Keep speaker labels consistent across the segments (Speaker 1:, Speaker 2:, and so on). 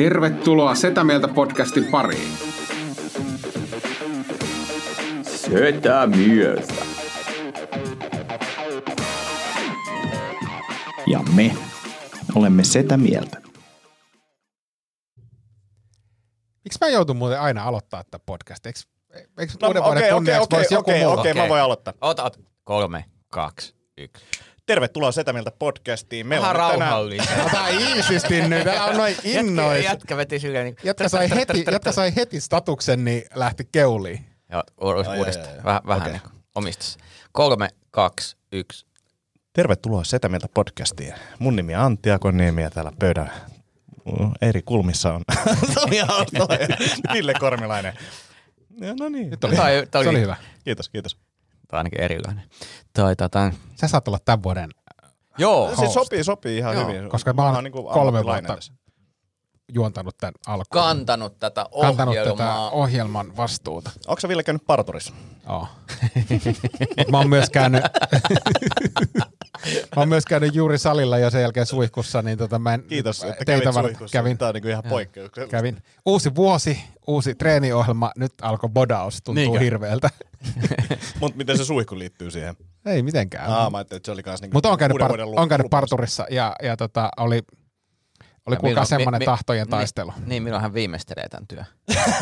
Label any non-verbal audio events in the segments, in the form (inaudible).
Speaker 1: Tervetuloa Setä Mieltä podcastin pariin.
Speaker 2: Setä mieltä.
Speaker 3: Ja me olemme Setä mieltä.
Speaker 4: Miksi mä joutun muuten aina aloittaa tätä podcastia? Eikö, eikö
Speaker 5: No,
Speaker 4: uuden vuoden
Speaker 5: okei, okei,
Speaker 4: kunniaksi
Speaker 5: okei,
Speaker 4: voisi joku
Speaker 5: okei,
Speaker 4: muu?
Speaker 5: okei, mä voin aloittaa.
Speaker 2: Ota, ota. Kolme, kaksi, yksi.
Speaker 5: Tervetuloa Setä Mieltä podcastiin. Meillä
Speaker 2: Vähän
Speaker 5: nyt tänään...
Speaker 2: rauhallista. (laughs)
Speaker 4: Ota iisisti nyt, älä on (laughs) noin innois.
Speaker 2: Jätkä, jätkä veti silleen niin...
Speaker 4: Jätkä sai, heti, jätkä sai heti statuksen, niin lähti keuliin.
Speaker 2: Joo, uudestaan. Vähän, vähän
Speaker 5: Okei.
Speaker 2: niin omistus. Kolme, kaksi, yksi.
Speaker 5: Tervetuloa Setä Mieltä podcastiin. Mun nimi on Antti Akoniemi ja täällä pöydän eri kulmissa on (laughs) Tomi Aaltola ja Ville Kormilainen. Ja, no niin.
Speaker 4: Nyt oli, se oli
Speaker 2: oli-
Speaker 4: hyvä.
Speaker 5: Kiitos, kiitos.
Speaker 2: Tai ainakin erilainen. Toi, tota...
Speaker 4: Sä saat olla tämän vuoden,
Speaker 2: Joo,
Speaker 5: Siis sopii, sopii ihan
Speaker 2: Joo,
Speaker 5: hyvin.
Speaker 4: koska mä oon
Speaker 5: niinku
Speaker 4: kolme vuotta
Speaker 5: tässä.
Speaker 4: juontanut tämän alkuun.
Speaker 2: kantanut tätä
Speaker 4: Kantanut tätä
Speaker 2: ohjelmaa.
Speaker 4: ohjelman vastuuta.
Speaker 5: Onko sä Ville käynyt parturissa?
Speaker 4: Oo. Mut (laughs) mä oon myös käynyt, (laughs) mä oon myös käynyt juuri salilla ja sen jälkeen suihkussa, niin tota mä en
Speaker 5: Kiitos, että
Speaker 4: teitä
Speaker 5: kävit
Speaker 4: varten
Speaker 5: suihkussa.
Speaker 4: kävin.
Speaker 5: Tää on niinku ihan
Speaker 4: Joo.
Speaker 5: poikkeuksellista.
Speaker 4: Kävin. Uusi vuosi, uusi treeniohjelma, nyt alkoi bodaus, tuntuu
Speaker 2: Niinkö?
Speaker 4: hirveältä. (laughs)
Speaker 5: Mut miten se suihku liittyy siihen?
Speaker 4: Ei mitenkään.
Speaker 5: Aa, mä ajattelin, että se oli kans niinku
Speaker 4: Mutta on käynyt, par- on käynyt parturissa ja, ja tota, oli, oli
Speaker 2: Ja
Speaker 4: kuulkaa semmoinen
Speaker 2: mi- mi-
Speaker 4: tahtojen
Speaker 2: niin-
Speaker 4: taistelu.
Speaker 2: Niin, milloin hän viimeistelee tämän työn.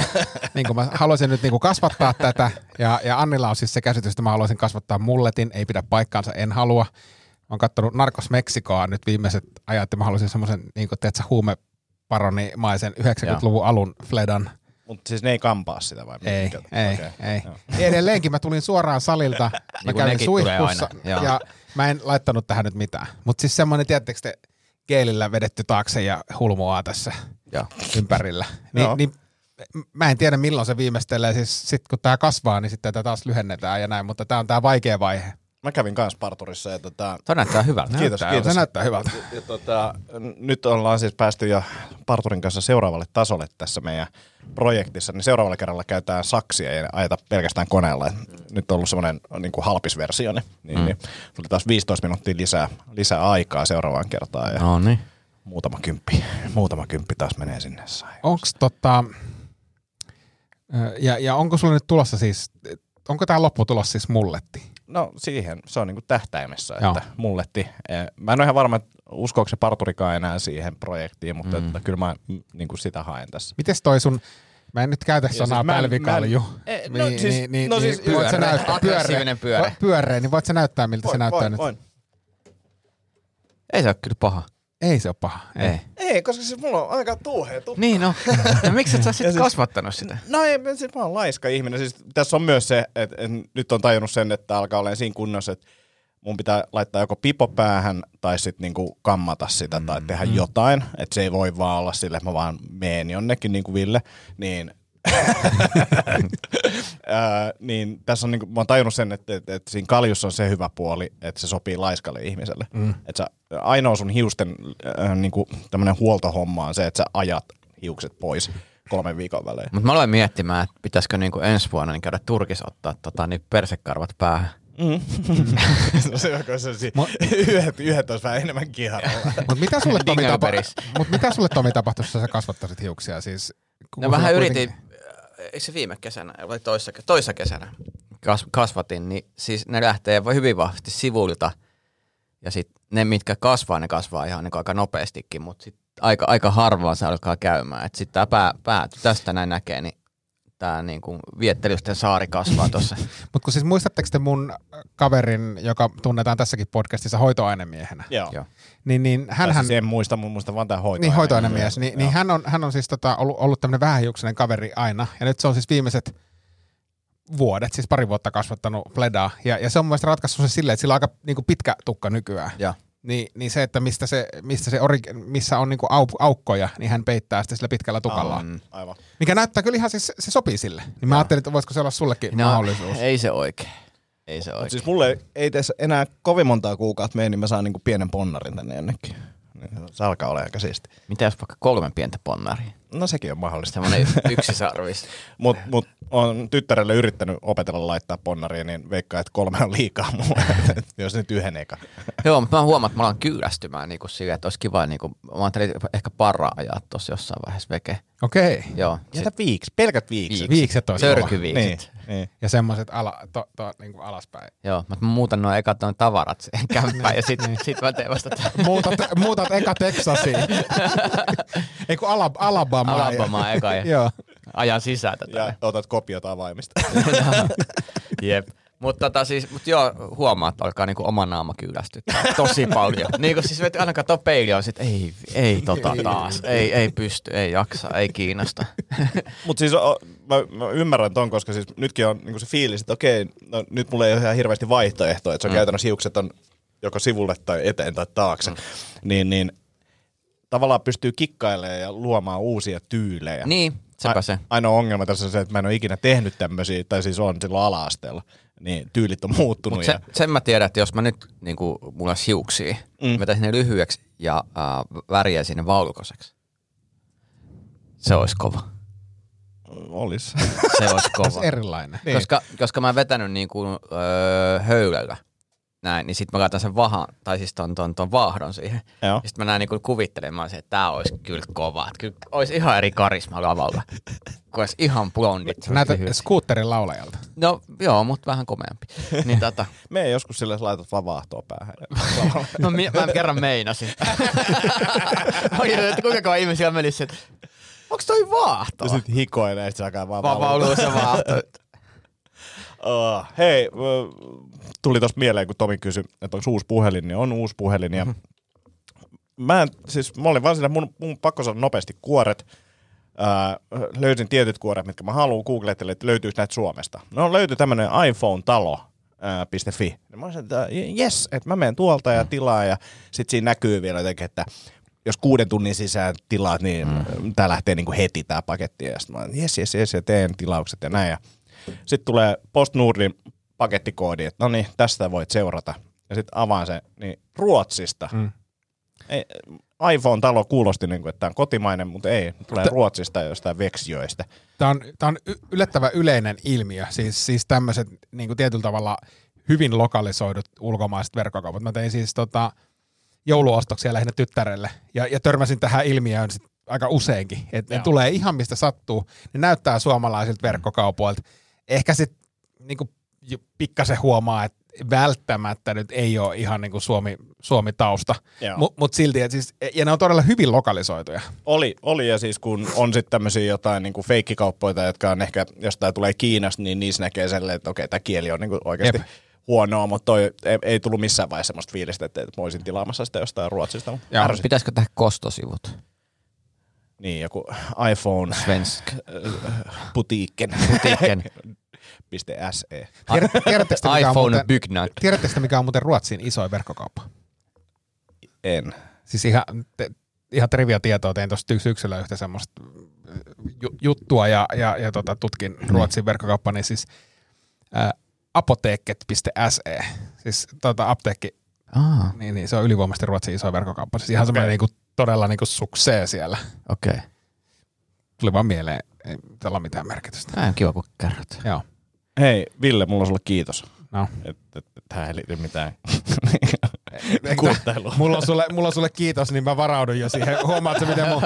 Speaker 2: (laughs)
Speaker 4: niin kuin mä haluaisin nyt niin kuin kasvattaa tätä, ja, ja Annilla on siis se käsitys, että mä haluaisin kasvattaa mulletin, ei pidä paikkaansa, en halua. Mä oon kattonut Narcos Meksikoa nyt viimeiset ajat, että mä haluaisin semmoisen, niin kuin, huumeparonimaisen 90-luvun alun fledan.
Speaker 5: Mutta siis ne ei kampaa sitä vai?
Speaker 4: Ei, ei,
Speaker 5: Okei,
Speaker 4: ei.
Speaker 5: joo.
Speaker 4: Ja edelleenkin mä tulin suoraan salilta, (laughs) mä
Speaker 2: Niin kuin
Speaker 4: kävin suihkussa, ja mä en laittanut tähän nyt mitään. Mutta siis semmoinen, tiedättekö te, geelillä vedetty taakse ja hulmoaa tässä
Speaker 2: Joo.
Speaker 4: ympärillä.
Speaker 5: Joo.
Speaker 4: Ni, niin, mä en tiedä milloin se viimeistelee, siis sit kun tämä kasvaa, niin sitten tätä taas lyhennetään ja näin, mutta tämä on tämä vaikea vaihe.
Speaker 5: Mä kävin kans parturissa ja tota,
Speaker 2: Toi näyttää hyvältä.
Speaker 5: Kiitos,
Speaker 4: Näyttää-
Speaker 5: kiitos.
Speaker 4: Se näyttää hyvältä.
Speaker 5: Ja, ja tota, nyt ollaan siis päästy jo Parturin kanssa seuraavalle tasolle tässä meidän projektissa, niin seuraavalla kerralla käytetään saksia ja ajeta pelkästään koneella. Et Nyt on ollut semmoinen niin kuin halpisversio, niin, niin, niin tuli taas 15 minuuttia lisää, lisää aikaa seuraavaan kertaan ja
Speaker 2: No niin.
Speaker 5: muutama kymppi, muutama kymppi taas menee sinne.
Speaker 4: Onks tota, ja, ja onko sulla nyt tulossa siis, onko tämä lopputulos siis mulletti?
Speaker 5: No siihen, se on niin kuin tähtäimessä,
Speaker 4: Joo.
Speaker 5: että mulletti. eh, Mä en ole ihan varma, että uskoako se parturikaan enää siihen projektiin, mutta mm. että kyllä mä niin kuin sitä haen tässä.
Speaker 4: Mites toi sun, mä en nyt käytä sanaa
Speaker 5: siis
Speaker 4: pälvikalju.
Speaker 5: eh, no siis- no siis
Speaker 4: voit sä
Speaker 2: pyöreä.
Speaker 4: näyttää,
Speaker 2: Aggressiivinen pyöreä.
Speaker 4: niin voit sä näyttää, miltä se näyttää
Speaker 5: voin,
Speaker 4: nyt?
Speaker 5: voin.
Speaker 2: Ei se ole kyllä paha.
Speaker 4: Ei se ole paha.
Speaker 2: Ei.
Speaker 5: Ei, koska siis mulla on aika tuuhea tukka.
Speaker 2: Niin no. (laughs) Ja miksi et sä sit
Speaker 5: Ja siis-
Speaker 2: kasvattanut sitä?
Speaker 5: No ei, siis mä oon laiska ihminen. Siis tässä on myös se, että, että nyt on tajunnut sen, että alkaa olla siinä kunnossa, että mun pitää laittaa joko pipo päähän tai sitten niinku kammata sitä tai tehdä jotain. Että se ei voi vaan olla sille, että mä vaan meen jonnekin niin kuin Ville. Niin, (laughs) Ää, niin tässä on niinku, mä oon tajunnut sen, että, että, että siinä kaljussa on se hyvä puoli, että se sopii laiskalle ihmiselle. Mm. Että sä, ainoa sun hiusten äh, niinku, tämmönen huoltohomma on se, että sä ajat hiukset pois kolmen viikon välein.
Speaker 2: Mutta mä aloin miettimään, että pitäisikö niinku ensi vuonna niin käydä Turkissa ottaa tota, niin persekarvat päähän. (laughs)
Speaker 5: no se on se, yhdet, yhdet olisi vähän enemmän kiharalla.
Speaker 4: Mutta mitä sulle Tomi, tapa- mut mitä sulle Tomi tapahtuisi, jos sä kasvattaisit hiuksia? Siis,
Speaker 2: No vähän
Speaker 4: kuitenkin-
Speaker 2: yritin, eikö se viime kesänä, vai toissa, toissa kesänä kas, kasvatin, niin siis ne lähtee hyvin vahvasti sivuilta. Ja sitten ne, mitkä kasvaa, ne kasvaa ihan niin aika nopeastikin, mutta sit aika, aika harvaan se alkaa käymään. Että sitten tämä pää, pää, tästä näin näkee, niin tämä niinku viettelysten saari kasvaa tuossa. (laughs)
Speaker 4: Mutta kun siis muistatteko te mun kaverin, joka tunnetaan tässäkin podcastissa hoitoainemiehenä,
Speaker 5: Joo.
Speaker 2: Joo.
Speaker 4: niin, niin
Speaker 5: Hän,
Speaker 4: hänhän,
Speaker 5: siis en muista, mun muista vaan tämä hoito.
Speaker 4: niin hoitoainemies, niin, niin hän, on, hän on siis tota, ollut, ollut tämmöinen vähähiuksinen kaveri aina, ja nyt se on siis viimeiset vuodet, siis pari vuotta kasvattanut pledaa, ja, ja se on mun mielestä ratkaissut se silleen, että sillä on aika niin pitkä tukka nykyään.
Speaker 2: Joo.
Speaker 4: Niin, niin se, että mistä, se, mistä se ori, missä on niinku au, aukkoja, niin hän peittää sitten sillä pitkällä tukallaan.
Speaker 5: Mm, aivan.
Speaker 4: Mikä näyttää kyllä ihan siis, se sopii sille. Niin mä ajattelin, että voisiko se olla sullekin
Speaker 2: No,
Speaker 4: mahdollisuus.
Speaker 2: ei se oikein. Ei se
Speaker 5: Mut
Speaker 2: oikein.
Speaker 5: siis mulle ei- ei tässä enää kovin montaa kuukautta mene, niin mä saan niinku pienen ponnarin tänne jonnekin. Se alkaa olla aika siisti.
Speaker 2: Mitä jos vaikka kolme pientä ponnaria?
Speaker 5: No sekin on mahdollista.
Speaker 2: Semmoinen (laughs) yksi sarvis.
Speaker 5: Mutta mut on tyttärelle yrittänyt opetella laittaa ponnaria, niin veikkaa, että kolme on liikaa mulle, (laughs) jos nyt yhden eka. (laughs)
Speaker 2: Joo, mutta mä huomaan, että mä alan kyllästymään niin kuin silleen, että olisi kiva, niin kuin, mä ajattelin ehkä parraa ajaa tuossa jossain vaiheessa veke.
Speaker 4: Okei.
Speaker 2: Joo,
Speaker 5: Jätä viiksi, pelkät viikset.
Speaker 4: Viikset kova.
Speaker 2: Sörkyviikset.
Speaker 5: Niin, niin.
Speaker 4: Ja semmoiset ala, to, to, niin kuin alaspäin.
Speaker 2: Joo, mutta mä muutan noin ekat noin tavarat siihen (laughs) kämppään ja sit, sit mä teen vasta
Speaker 4: Muutat, muutat eka Texasiin. (laughs) Ei kun Alab, Alabama.
Speaker 2: Alabamaa eka ja
Speaker 4: Joo.
Speaker 2: ajan sisään tätä.
Speaker 5: Ja otat kopiot avaimista. (laughs)
Speaker 2: Jep. Mutta tota siis, mut joo, huomaa, että alkaa niinku oma naama kyllästyttää tosi paljon. niinku siis että aina katsoo peiliä on sit, ei, ei tota taas, ei, ei pysty, ei jaksa, ei kiinnosta.
Speaker 5: Mutta siis o, mä, mä, ymmärrän ton, koska siis nytkin on niinku se fiilis, että okei, no, nyt mulla ei ole ihan hirveästi vaihtoehtoja, että se on mm. käytännössä hiukset on joko sivulle tai eteen tai taakse. Mm. Niin, niin tavallaan pystyy kikkailemaan ja luomaan uusia tyylejä.
Speaker 2: niin, sepä se.
Speaker 5: Ainoa ongelma tässä on se, että mä en ole ikinä tehnyt tämmöisiä, tai siis on silloin ala-asteella. Niin tyylit on muuttunut.
Speaker 2: Mut
Speaker 5: ja...
Speaker 2: se, sen mä tiedän, että jos mä nyt niinku, mulla olisi hiuksia, mm. mä tein ne lyhyeksi ja äh, väriäisin ne valkoiseksi. Se olisi kova.
Speaker 5: Olis.
Speaker 2: Se olisi kova. (laughs)
Speaker 4: Se erilainen.
Speaker 2: Niin. Koska, koska mä oon vetänyt niinku, öö, höylällä näin, niin sit mä laitan sen vahan, tai siis ton, ton, ton vaahdon siihen.
Speaker 5: Joo.
Speaker 2: Ja sit mä näin niinku kuvittelemaan se, että tää olisi kyllä kova. Että kyllä olisi ihan eri karisma lavalla. kun olisi ihan blondit. Lyhyet.
Speaker 4: skuutterin laulajalta.
Speaker 2: No joo, mutta vähän komeampi. niin tota, (laughs)
Speaker 5: Me joskus sille laitat vaan vaahtoa päähän. (laughs)
Speaker 2: no mä kerran meinasin. Oikein, että kuinka kauan ihmisiä menisi, että onks toi vaahto?
Speaker 5: ja sitten hikoilee, sit se alkaa vaan
Speaker 2: vauluu se vaahto. (laughs)
Speaker 5: Uh, hei, uh, tuli tosta mieleen, kun Tomi kysyi, että onko uusi puhelin, niin on uusi puhelin. Ja mä, en, siis, mä olin vaan siinä, mun, mun pakko saada nopeasti kuoret. Uh, löysin tietyt kuoret, mitkä mä haluan. Googlettelin, että löytyisi näitä Suomesta. No löytyi tämmönen iPhone-talo. Uh, .fi. Mä olisin, että jes, että mä menen tuolta ja tilaan ja sit siinä näkyy vielä jotenkin, että jos kuuden tunnin sisään tilaat, niin mm. tää lähtee niinku heti tää paketti. Ja sit mä olen, jes, jes, jes, ja teen tilaukset ja näin. Ja sitten tulee PostNordin pakettikoodi, että no niin, tästä voit seurata. Ja sitten avaan se, niin Ruotsista. Mm. Ei, iPhone-talo kuulosti, niin kuin, että tämä on kotimainen, mutta ei. Tulee
Speaker 4: Mutta-
Speaker 5: Ruotsista jostain Veksijoista.
Speaker 4: Tämä on, tämä on yllättävän yleinen ilmiö, siis, siis tämmöiset niin kuin tietyllä tavalla hyvin lokalisoidut ulkomaiset verkkokaupat. Mä tein siis tota, jouluostoksia lähinnä tyttärelle ja, ja törmäsin tähän ilmiöön sit aika useinkin, että ne tulee ihan mistä sattuu, ne näyttää suomalaisilta verkkokaupoilta. Ehkä sitten niin pikkasen huomaa, että välttämättä nyt ei ole ihan niin kuin Suomi, Suomi-tausta, mutta mut silti, et siis, ja ne on todella hyvin lokalisoituja.
Speaker 5: Oli, oli ja siis kun on sitten tämmöisiä jotain niin feikkikauppoita, jotka on ehkä jostain tulee Kiinasta, niin niissä näkee sellainen, että okei, tämä kieli on niin kuin oikeasti
Speaker 4: Jep.
Speaker 5: Huonoa, mutta toi ei, ei tullut missään vaiheessa semmoista fiilistä, että, että mä olisin tilaamassa sitä jostain Ruotsista.
Speaker 4: Joo.
Speaker 5: ärsytti.
Speaker 2: Pitäisikö tehdä kostosivut?
Speaker 5: Niin, joku iPhone
Speaker 2: Svensk. (laughs)
Speaker 5: butiikken.
Speaker 2: Butiikken.
Speaker 5: .se. (laughs)
Speaker 4: Tiedät- Tiedättekö te, mikä on
Speaker 2: iPhone Byggnad.
Speaker 4: tiedättekö te, mikä on muuten Ruotsin isoin verkkokauppa?
Speaker 5: En.
Speaker 4: Siis ihan, te, ihan trivia tietoa tein tuossa syksyllä yhtä semmoista ju, juttua ja, ja, ja tota, tutkin Ruotsin verkkokauppaa, niin siis ää, apoteeket.se, siis tota, apteekki,
Speaker 2: Ah,
Speaker 4: niin, niin, se on ylivoimaisesti Ruotsin iso verkkokauppa. Siis ihan semmoinen niinku, todella niinku suksee siellä.
Speaker 2: okei. Okay.
Speaker 4: Tuli vaan mieleen, ei tällä ole mitään merkitystä.
Speaker 2: Tämä on kiva, kun kerrot.
Speaker 4: Joo,
Speaker 5: Hei, Ville, mulla on sulle kiitos.
Speaker 4: no.
Speaker 5: Että et, et, tähän ei liity mitään (laughs)
Speaker 4: Eikö-
Speaker 5: kulttailua.
Speaker 4: Mulla on, sulle, mulla on sulle kiitos, niin mä varaudun jo siihen. Huomaatko, miten mun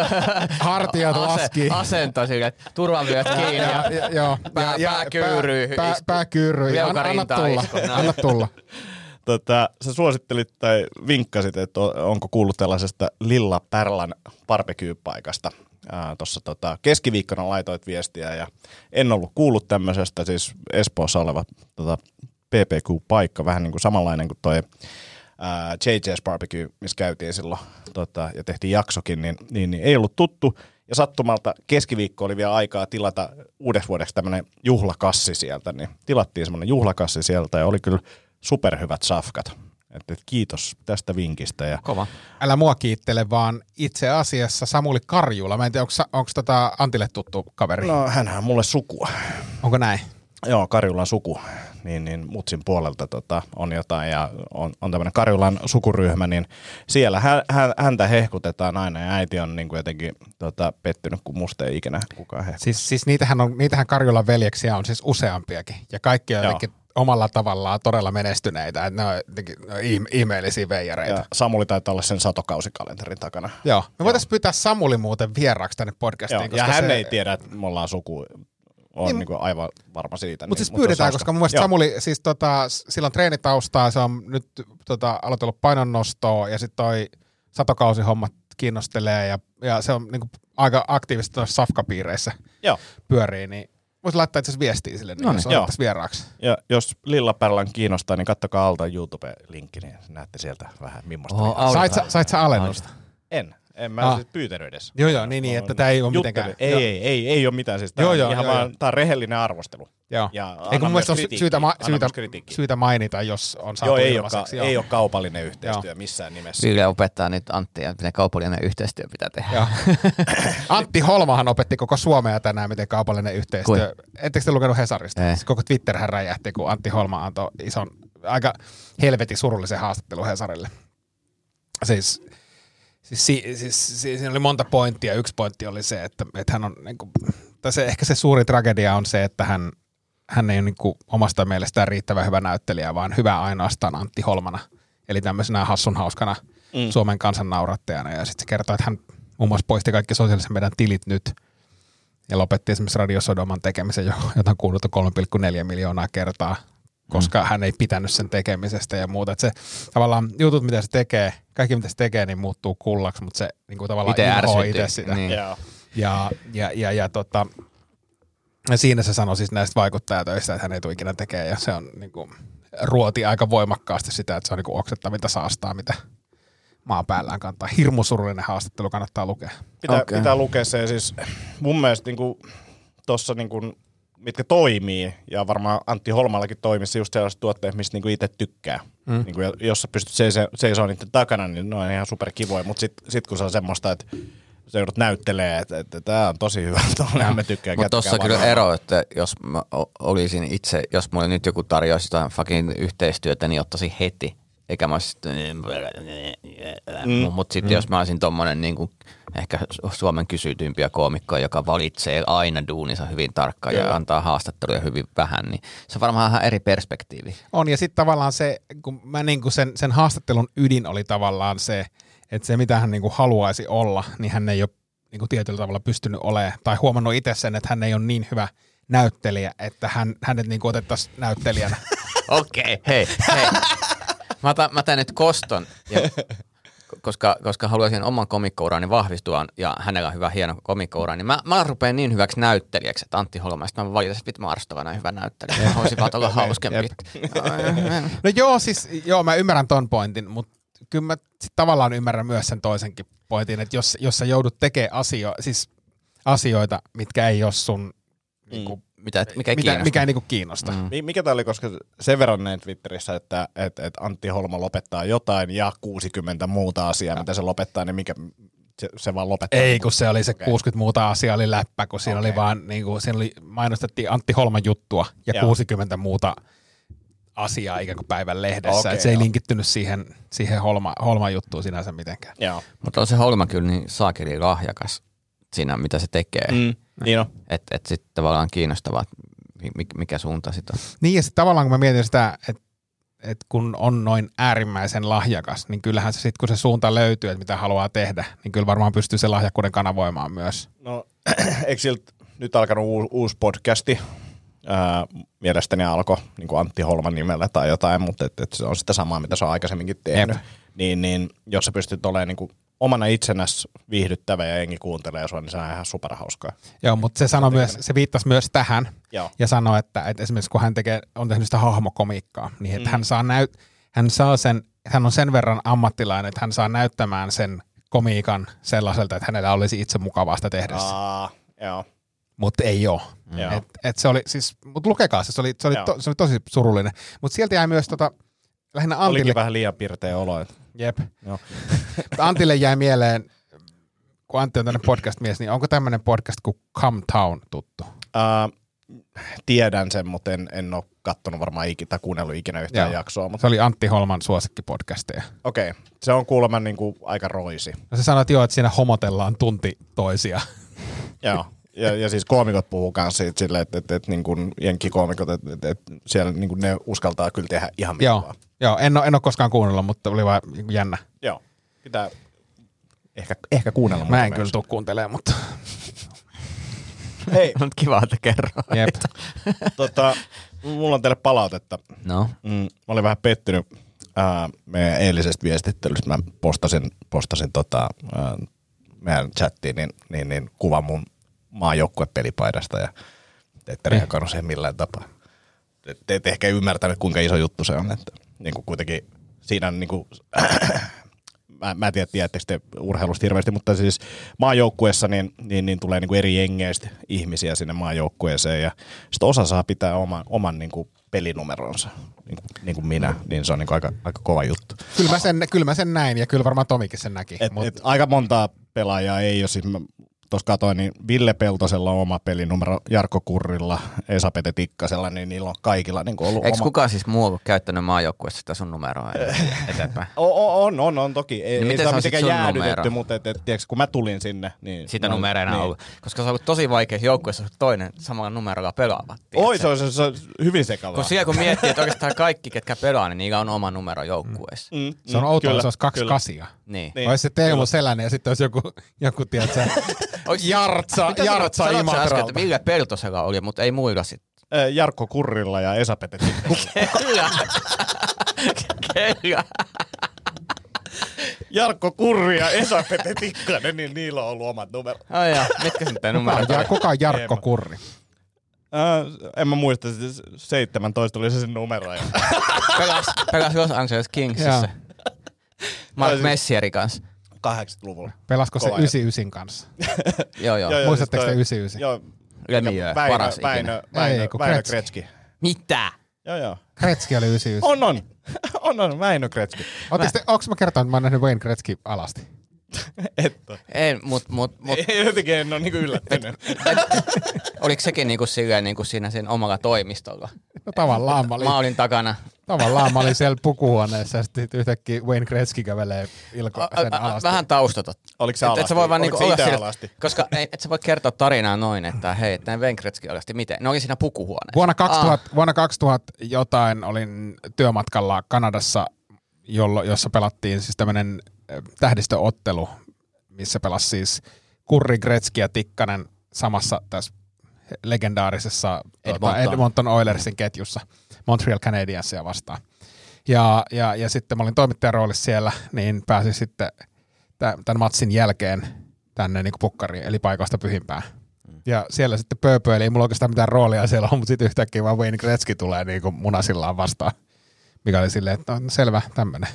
Speaker 4: hartiat laski?
Speaker 2: asento sille, turvavyöt kiinni ja,
Speaker 4: ja, joo.
Speaker 2: Pää- pää kyyryy.
Speaker 4: Pää, pää, pää kyyryy. Anna, anna tulla.
Speaker 2: näin.
Speaker 4: Anna (laughs) tulla.
Speaker 5: Tota, sä suosittelit tai vinkkasit, että onko kuullut tällaisesta Lilla Pärlan barbecue-paikasta. Tuossa tota, keskiviikkona laitoit viestiä ja en ollut kuullut tämmöisestä, siis Espoossa oleva tota, PPQ-paikka, vähän niin kuin samanlainen kuin toi ää, JJ's Barbecue, missä käytiin silloin tota, ja tehtiin jaksokin, niin, niin, niin ei ollut tuttu. Ja sattumalta keskiviikko oli vielä aikaa tilata uudeksi vuodeksi tämmöinen juhlakassi sieltä, niin tilattiin semmoinen juhlakassi sieltä ja oli kyllä superhyvät safkat. Et, et kiitos tästä vinkistä. Ja
Speaker 2: Kova.
Speaker 4: Älä mua kiittele, vaan itse asiassa Samuli Karjula. Mä en tiedä, onko, onko tota Antille tuttu kaveri?
Speaker 5: no, hänhän on mulle sukua.
Speaker 4: Onko näin?
Speaker 5: Joo, Karjulan suku, niin, niin Mutsin puolelta tota, on jotain ja on, on tämmöinen Karjulan sukuryhmä, niin siellä hä, hä, häntä hehkutetaan aina ja äiti on niin kuin jotenkin tota, pettynyt, kun musta ei ikinä kukaan hehkuta.
Speaker 4: Siis, siis niitähän, on, niitähän Karjulan veljeksiä on siis useampiakin. Ja kaikki on jotenkin omalla tavallaan todella menestyneitä. Että ne on jotenkin ne on ihme- ihmeellisiä veijareita.
Speaker 5: Ja Samuli taitaa olla sen satokausikalenterin takana.
Speaker 4: Joo. Me voitaisiin pyytää Samuli muuten vieraaksi tänne podcastiin.
Speaker 5: Joo,
Speaker 4: koska
Speaker 5: ja hän
Speaker 4: se,
Speaker 5: ei tiedä, että me ollaan suku. On
Speaker 4: Niin,
Speaker 5: niin, niin aivan varma siitä.
Speaker 4: Mutta
Speaker 5: niin,
Speaker 4: siis
Speaker 5: mut se
Speaker 4: pyydetään,
Speaker 5: olisi
Speaker 4: koska mun mielestä
Speaker 5: Joo.
Speaker 4: Samuli, siis tota, sillä on treenitaustaa, se on nyt tota, aloitellut painonnostoa ja sitten toi satokausihommat kiinnostelee ja, ja se on niinku aika aktiivisesti tuossa safkapiireissä
Speaker 5: Joo.
Speaker 4: pyörii, niin voisi laittaa itse asiassa viestiä sille, niin,
Speaker 2: Noniin.
Speaker 4: jos
Speaker 5: Joo.
Speaker 4: otettaisiin vieraaksi.
Speaker 5: Ja jos Lillapärlän kiinnostaa, niin kattokaa alta YouTube-linkki, niin näette sieltä vähän millaista.
Speaker 2: Auta.
Speaker 4: Sait, sä- sait sä alennusta?
Speaker 5: En. En mä
Speaker 4: Ah.
Speaker 5: siis pyytänyt edes.
Speaker 4: Joo, joo, niin, niin, että tää ei ole mitenkään-
Speaker 5: Ei,
Speaker 4: joo.
Speaker 5: ei, ei, ei ole mitään. Siis tää
Speaker 4: Joo, joo,
Speaker 5: ihan
Speaker 4: joo,
Speaker 5: vaan,
Speaker 4: joo.
Speaker 5: tää on rehellinen arvostelu.
Speaker 4: Joo.
Speaker 5: Ja
Speaker 4: Eikö
Speaker 5: annan
Speaker 4: mun on syytä, ma- syytä, syytä mainita, jos on saatu
Speaker 5: Joo, ei,
Speaker 4: ilmaiseksi.
Speaker 5: olekaan, ei ole kaupallinen yhteistyö missään nimessä.
Speaker 2: Ville opettaa nyt Anttia, miten kaupallinen yhteistyö pitää tehdä.
Speaker 4: Joo. (laughs) Antti Holmahan opetti koko Suomea tänään, miten kaupallinen yhteistyö. Ettekö te lukenut Hesarista?
Speaker 2: Ei.
Speaker 4: Siis Koko Twitterhän räjähti, kun Antti Holma antoi ison, aika helvetin surullisen haastattelun Hesarille. Siis, siis, si, siis, siis siinä oli monta pointtia. Yksi pointti oli se, että, että hän on, niin kuin, tai se, ehkä se suuri tragedia on se, että hän, hän ei ole niin kuin, omasta mielestään riittävän hyvä näyttelijä, vaan hyvä ainoastaan Antti Holmana. Eli tämmöisenä hassun hauskana mm. Suomen kansan naurattajana. Ja sitten se kertoo, että hän muun muassa poisti kaikki sosiaalisen median tilit nyt ja lopetti esimerkiksi radiosodoman tekemisen, jo- jota on kuullut 3,4 miljoonaa kertaa, koska mm. hän ei pitänyt sen tekemisestä ja muuta. Et se tavallaan jutut, mitä se tekee, kaikki mitä se tekee, niin muuttuu kullaksi, mutta se niin kuin tavallaan
Speaker 2: Ite
Speaker 4: inhoaa
Speaker 2: ärsytyy.
Speaker 4: itse sitä.
Speaker 2: Niin.
Speaker 5: Joo.
Speaker 4: Ja, ja, ja, ja, tota, ja siinä se sanoi siis näistä vaikuttajatöistä, että hän ei tule ikinä tekemään ja se on niin kuin, ruoti aika voimakkaasti sitä, että se on niin kuin oksettavinta saastaa, mitä maan päällään kantaa. Hirmu surullinen haastattelu kannattaa lukea.
Speaker 5: Pitää, okay. pitää lukea se. ja Siis mun mielestä niin tuossa niin mitkä toimii, ja varmaan Antti Holmallakin toimii se just sellaiset tuotteet, mistä niin itse tykkää. Mm. Niin kuin, jos sä pystyt seisoo niiden takana, niin ne on ihan superkivoja. Mutta sitten sit kun se on semmoista, että sä joudut näyttelee, että, että tämä on tosi hyvä, (laughs) tuolla me tykkään.
Speaker 2: Mutta tossa
Speaker 5: vaan
Speaker 2: kyllä ero, että jos mä olisin itse, jos mulle nyt joku tarjoaisi jotain fucking yhteistyötä, niin ottaisin heti. Eikä mä olisin, mm. mutta sitten mm. jos mä olisin tommonen niin kuin, ehkä Su- Suomen kysytyimpiä koomikkoja, joka valitsee aina duuninsa hyvin tarkkaan ja antaa haastatteluja hyvin vähän, niin se on varmaan ihan eri perspektiivi.
Speaker 4: On, ja sitten tavallaan se, kun mä niin kuin sen, sen haastattelun ydin oli tavallaan se, että se mitä hän niin kuin haluaisi olla, niin hän ei ole niin kuin tietyllä tavalla pystynyt olemaan, tai huomannut itse sen, että hän ei ole niin hyvä näyttelijä, että hän, hänet niin kuin otettaisiin näyttelijänä. (laughs)
Speaker 2: Okei, okay, hei, hei. Mä otan, mä teen nyt koston, ja, (laughs) koska, koska haluaisin oman komikkourani vahvistua ja hänellä on hyvä hieno komikkoura, niin mä, mä rupean niin hyväksi näyttelijäksi, että Antti Holmaista mä valitan, että mä näin hyvä näyttelijä. Mä haluaisin vaan olla (laughs) hauskempi.
Speaker 4: No joo, siis joo, mä ymmärrän ton pointin, mutta kyllä mä sit tavallaan ymmärrän myös sen toisenkin pointin, että jos, jos sä joudut tekemään asio, siis asioita, mitkä ei ole sun, niin kuin,
Speaker 2: Mitä, mikä ei
Speaker 4: mitä,
Speaker 2: kiinnosta.
Speaker 4: mikä ei niin kuin kiinnosta. Mm.
Speaker 5: Mi- Mikä tämä oli, koska sen verran näin Twitterissä, että, että, että Antti Holma lopettaa jotain ja 60 muuta asiaa, mitä se lopettaa, niin mikä se, se vaan lopettaa.
Speaker 4: Ei, kun se oli se
Speaker 5: Okei.
Speaker 4: 60 muuta asiaa oli läppä, kun siinä
Speaker 5: Okei.
Speaker 4: oli vaan, niin kuin, siinä oli, mainostettiin Antti Holman juttua ja
Speaker 5: Joo.
Speaker 4: 60 muuta asiaa ikään kuin päivän lehdessä. Okay, se ei
Speaker 5: joo.
Speaker 4: linkittynyt siihen, siihen Holma, Holman juttuun sinänsä mitenkään.
Speaker 5: Joo.
Speaker 2: Mutta on se Holma kyllä niin saakeli lahjakas siinä, mitä se tekee. Mm.
Speaker 5: Niin on.
Speaker 2: Että et sitten tavallaan kiinnostavaa, mikä suunta sitä on.
Speaker 4: Niin ja sitten tavallaan kun mä mietin sitä, että et kun on noin äärimmäisen lahjakas, niin kyllähän se sitten kun se suunta löytyy, että mitä haluaa tehdä, niin kyllä varmaan pystyy sen lahjakkuuden kanavoimaan myös.
Speaker 5: No, (clears throat) eikö siltä nyt alkanut uusi, uusi podcasti? Ää, mielestäni alkoi niin kuin Antti Holman nimellä tai jotain, mutta et, et se on sitä samaa, mitä se on aikaisemminkin tehnyt.
Speaker 4: Jep.
Speaker 5: Niin, niin, jos sä pystyt olemaan niin kuin omana itsenäs viihdyttävä ja jengi kuuntelee sua, niin se on ihan superhauskaa.
Speaker 4: Joo, mutta se, sanoi myös, se viittasi myös tähän
Speaker 5: Joo.
Speaker 4: ja sanoi, että, että esimerkiksi kun hän tekee, on tehnyt sitä hahmokomiikkaa, niin että mm. hän, saa näyt, hän, saa sen, hän on sen verran ammattilainen, että hän saa näyttämään sen komiikan sellaiselta, että hänellä olisi itse mukavaa sitä tehdessä.
Speaker 5: Aa, joo.
Speaker 4: mutta ei ole.
Speaker 5: Joo.
Speaker 4: Et, et se oli, siis, mutta lukekaa se, se oli, se oli,
Speaker 5: Joo.
Speaker 4: to, se oli tosi surullinen. Mutta sieltä jäi myös tota, lähinnä Antille,
Speaker 5: Olikin vähän liian pirteä olo. että-
Speaker 4: jep.
Speaker 5: Joo. (laughs)
Speaker 4: Antille jäi mieleen, kun Antti on tämmöinen podcast-mies, niin onko tämmöinen podcast kuin Come Town tuttu?
Speaker 5: Uh, tiedän sen, mutta en, en ole kattonut varmaan ikinä tai kuunnellut ikinä yhtään
Speaker 4: Joo.
Speaker 5: jaksoa. Mutta
Speaker 4: Se oli Antti Holman suosikkipodcasteja.
Speaker 5: okei, okay. se on kuulemma niin kuin aika roisi.
Speaker 4: No se sanoi, että joo, että siinä homotellaan tunti toisia.
Speaker 5: Joo. (laughs) Ja, ja siis koomikot puhuu myös siitä silleen, että, että, että niin kuin jenkkikoomikot, että, että, että siellä niin kuin ne uskaltaa kyllä tehdä ihan mitä
Speaker 4: joo,
Speaker 5: vaan.
Speaker 4: joo en, ole, en ole koskaan kuunnellut, mutta oli vaan niinku jännä.
Speaker 5: Joo. Pitää ehkä, ehkä kuunnella.
Speaker 4: Mä en
Speaker 5: muuten
Speaker 4: kyllä tuu kuuntelemaan, mutta
Speaker 5: Hei, (laughs)
Speaker 2: On kiva, että kerroit.
Speaker 4: jep.
Speaker 5: tota, mulla on teille palautetta.
Speaker 2: No.
Speaker 5: Mm, mä olin vähän pettynyt ää, meidän eilisestä viestittelystä. Mä postasin, postasin tota, ää, meidän chattiin niin, niin, niin kuvan mun maajoukkuepelipaidasta ja te ette reagoinut siihen millään tapaa. Te, te ette ehkä ymmärtänyt, kuinka iso juttu se on. Että, niin kuin kuitenkin siinä on niin kuin, (clears throat) mä, mä en tiedä, tiedättekö te urheilusta hirveästi, mutta siis maajoukkueessa niin, niin, niin tulee niin kuin eri jengeistä ihmisiä sinne maajoukkueeseen ja sitten osa saa pitää oman, oman niin kuin pelinumeronsa, niin kuin, niin kuin minä, niin se on niin kuin aika, aika kova juttu.
Speaker 4: Kyllä mä, sen, kyllä mä sen näin ja kyllä varmaan Tomikin sen näki.
Speaker 5: Et,
Speaker 4: Mut,
Speaker 5: et aika montaa pelaajaa ei ole, siis mä tuossa katsoin, niin Ville Peltosella on oma pelinumero, Jarkko Kurrilla, Esa-Pete Tikkasella, niin niillä on kaikilla niin ollut
Speaker 2: Eikö
Speaker 5: oma...
Speaker 2: kukaan siis muu ole käyttänyt maajoukkueessa sitä sun numeroa (laughs) eteenpäin?
Speaker 5: O- o- on, on, on toki. Ei,
Speaker 2: Niin
Speaker 5: ei
Speaker 2: miten
Speaker 5: sitä
Speaker 2: se on
Speaker 5: mitenkään jäädytetty,
Speaker 2: numero?
Speaker 5: mutta et, et, tiiäks, kun mä tulin sinne, niin...
Speaker 2: Sitä numeroa enää
Speaker 5: niin.
Speaker 2: ollut. Koska se on ollut tosi vaikea joukkueessa, toinen samalla numerolla pelaavat.
Speaker 5: Oi, se on, se, se on hyvin sekavaa.
Speaker 2: Kun siellä kun miettii, että oikeastaan kaikki, ketkä pelaa, niin niillä on oma numero joukkueessa.
Speaker 5: Mm,
Speaker 4: se on
Speaker 5: mm,
Speaker 4: outoa, se olisi kaksi
Speaker 5: kyllä.
Speaker 4: kasia.
Speaker 2: Niin.
Speaker 5: Niin,
Speaker 4: olisi se Teemu. Selänen ja sitten olisi joku, joku tiedätkö, (laughs)
Speaker 2: Oiks-
Speaker 4: Jartsa,
Speaker 2: Mitä
Speaker 4: Jartsa
Speaker 2: sanot äsken, että
Speaker 4: Imatralta.
Speaker 2: Ville Peltosella oli, mutta ei muilla sit.
Speaker 5: Äh, Jarkko Kurrilla ja Tikkasella.
Speaker 2: Kyllä. Kyllä.
Speaker 5: Jarkko Kurri ja Esa-Pete Tikkanen, niin niillä on ollut omat numerot.
Speaker 2: Ai ja, mitkä sitten
Speaker 4: Kuka
Speaker 2: numerot
Speaker 4: ja,
Speaker 2: oli?
Speaker 4: kuka on Jarkko
Speaker 5: Eema.
Speaker 4: Kurri?
Speaker 5: Äh, en mä muista, siis 17 oli se sen numero.
Speaker 2: Pelas, pelas Los Angeles Kingsissä. Mark. Messieri kanssa.
Speaker 5: 80-luvulla.
Speaker 4: Pelasko se
Speaker 5: Kova
Speaker 4: 99 kanssa? (laughs)
Speaker 2: Joo, joo.
Speaker 4: Muistatteko
Speaker 5: siis
Speaker 4: te
Speaker 5: toi-
Speaker 4: 99?
Speaker 5: Joo. Väinö,
Speaker 2: paras ikinä.
Speaker 5: Väinö, Väinö, Väinö
Speaker 4: Gretzky.
Speaker 5: Kretski.
Speaker 2: Mitä?
Speaker 5: Joo, joo.
Speaker 4: Kretski oli 99.
Speaker 5: On, on. (laughs) on, on. Väinö Kretski.
Speaker 4: Onko mä kertonut, että mä oon nähnyt Wayne Gretzky alasti? (laughs)
Speaker 5: Et ole.
Speaker 2: En, mut, mut, mut
Speaker 5: Ei, Jotenkin en ole niinku yllättynyt.
Speaker 2: oliko sekin niinku silleen niinku siinä sen omalla toimistolla?
Speaker 4: No tavallaan mä olin,
Speaker 2: Mä olin takana.
Speaker 4: tavallaan mä olin siellä pukuhuoneessa ja sitten yhtäkkiä Wayne Gretzky kävelee ilko sen alasti.
Speaker 2: vähän taustatot.
Speaker 5: Oliko se
Speaker 2: Et-
Speaker 5: alasti?
Speaker 2: Et sä voi vaan niinku
Speaker 5: se
Speaker 2: olla
Speaker 5: ite
Speaker 2: sillä,
Speaker 5: alasti?
Speaker 2: koska ei, et sä voi kertoa tarinaa noin, että hei, että näin Venkretski alasti. Miten? Ne oli siinä pukuhuoneessa.
Speaker 4: Vuonna 2000, vuonna 2000 jotain olin työmatkalla Kanadassa, jollo, jossa pelattiin siis tämmöinen tähdistöottelu, missä pelasi siis Kurri, Gretzky ja Tikkanen samassa tässä legendaarisessa
Speaker 2: Edmonton.
Speaker 4: Tuota, Edmonton Oilersin ketjussa Montreal Canadiensia vastaan. Ja, ja, ja sitten mä olin toimittajan roolissa siellä, niin pääsin sitten tä- tämän matsin jälkeen tänne niin pukkariin, eli paikoista pyhimpään. Ja siellä sitten pööpöili, ei mulla oikeastaan mitään roolia siellä on, mutta sitten yhtäkkiä vaan Wayne Gretzky tulee niin kuin munasillaan vastaan. Mikä oli silleen, että no, selvä, tämmönen.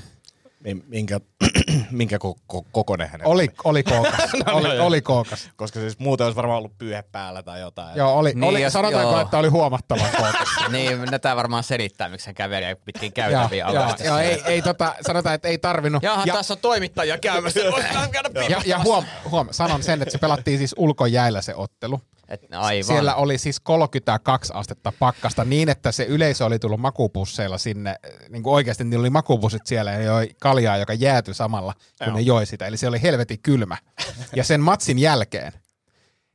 Speaker 5: Mi- Minkä, (clears throat) minkä ko- ko- kokoinen hänen
Speaker 4: Oli, oli kookas, (laughs) oli,
Speaker 5: joo.
Speaker 4: oli kookas.
Speaker 5: Koska siis muuten olisi varmaan ollut pyyhe päällä tai jotain.
Speaker 4: Joo, oli,
Speaker 2: Niin,
Speaker 4: niin, oli
Speaker 2: jos-
Speaker 4: sanotaanko,
Speaker 2: joo.
Speaker 4: että oli huomattavan kookas. (laughs)
Speaker 2: Niin, tätä varmaan selittää, miksi hän käveli pitkin käytäviä
Speaker 4: joo,
Speaker 2: alasti.
Speaker 4: joo, ei, ei tota, sanotaan, että ei tarvinnut.
Speaker 2: Jaha,
Speaker 4: ja,
Speaker 2: tässä on toimittajia käymässä. (laughs)
Speaker 4: Ja, ja huom, huom, sanon sen, että se pelattiin siis ulkojäällä se ottelu.
Speaker 2: Et, aivan.
Speaker 4: Siellä oli siis 32 astetta pakkasta niin, että se yleisö oli tullut makupusseilla sinne, niin kuin oikeasti niillä oli makupussit siellä ja joi kaljaa, joka jäätyi samalla, kun
Speaker 5: Joo.
Speaker 4: ne joi sitä. Eli se oli helvetin kylmä. Ja sen matsin jälkeen,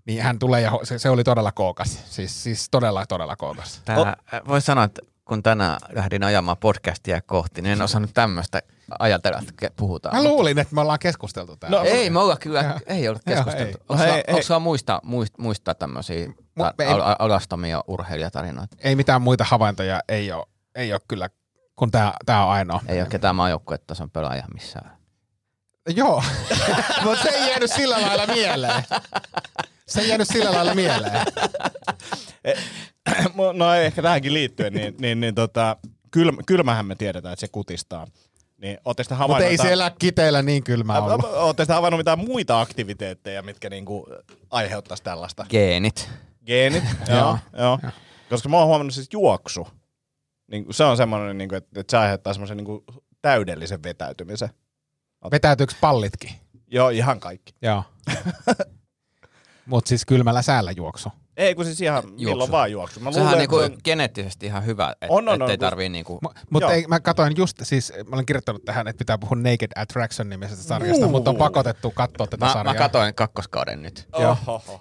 Speaker 4: niin hän tulee ja se, se oli todella kookas. Siis, siis todella, todella kookas.
Speaker 2: Tää, voi sanoa, että kun tänään lähdin ajamaan podcastia kohti, niin en osannut tämmöistä ajatella, että puhutaan.
Speaker 4: Mä luulin, että me ollaan keskusteltu täällä.
Speaker 5: No,
Speaker 2: ei, me ollaan kyllä,
Speaker 4: Joo.
Speaker 2: ei ollut keskusteltu.
Speaker 4: ei.
Speaker 2: Onko sulla, muista, muist, muistaa tämmöisiä
Speaker 4: Mu-
Speaker 2: ta-
Speaker 4: ei-
Speaker 2: al- al- alastomia urheilijatarinoita?
Speaker 4: ei mitään muita havaintoja, ei ole, ei ole kyllä, kun tää, tää on ainoa.
Speaker 2: Ei ole ketään maajoukkuetason pelaajaa missään.
Speaker 4: Joo, (laughs) mutta se ei jäänyt sillä lailla mieleen. Se ei jäänyt sillä lailla mieleen. (clears throat)
Speaker 5: Mu- no ei ehkä tähänkin liittyen, niin, niin, niin tota, kylm, kylmähän me tiedetään, että se kutistaa. Niin
Speaker 4: Mutta
Speaker 5: havainnut...
Speaker 4: ei siellä kiteillä niin kylmä ollut.
Speaker 5: Ootte sitä havainnut mitään muita aktiviteetteja, mitkä niinku aiheuttaisi tällaista?
Speaker 2: Geenit.
Speaker 5: Geenit, (laughs) joo, joo. Koska mä oon huomannut siis juoksu. Niin se on semmoinen, niin kuin, että, että se aiheuttaa semmoisen niin täydellisen vetäytymisen.
Speaker 4: Vetäytyykö pallitkin?
Speaker 5: Joo, ihan kaikki.
Speaker 4: Joo. (laughs) Mutta siis kylmällä säällä juoksu.
Speaker 5: Ei, kun siis ihan juoksu. milloin vaan juoksu. Mä
Speaker 2: Sehän on
Speaker 5: luulen,
Speaker 2: niinku
Speaker 5: on-
Speaker 2: geneettisesti ihan hyvä, et,
Speaker 5: On, on, on,
Speaker 2: ettei
Speaker 5: kun-
Speaker 2: tarvii niinku...
Speaker 4: Mutta mä katsoin just, siis mä olen kirjoittanut tähän, että pitää puhua Naked Attraction nimisestä sarjasta, mutta on pakotettu katsoa tätä
Speaker 2: Mä,
Speaker 4: sarjaa.
Speaker 2: mä katoin kakkoskauden nyt.
Speaker 4: Joo.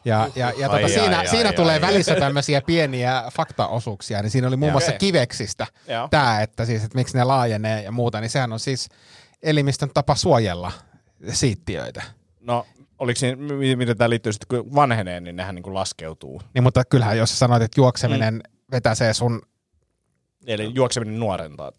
Speaker 4: Ja, ja, ja
Speaker 5: Ai,
Speaker 4: tota, siinä,
Speaker 5: ai,
Speaker 4: siinä
Speaker 5: ai,
Speaker 4: tulee
Speaker 5: ai.
Speaker 4: välissä tämmöisiä pieniä faktaosuuksia, niin siinä oli muun muassa kiveksistä tämä, että, siis, että miksi ne laajenee ja muuta, niin sehän on siis elimistön tapa suojella siittiöitä.
Speaker 5: No, oliko siinä, mi- miten tämä liittyy sitten, kun vanhenee, niin nehän niin kuin laskeutuu.
Speaker 4: Niin, mutta kyllähän jos sanoit, että juokseminen mm. vetäsee sun...
Speaker 5: Eli juokseminen nuorentaa.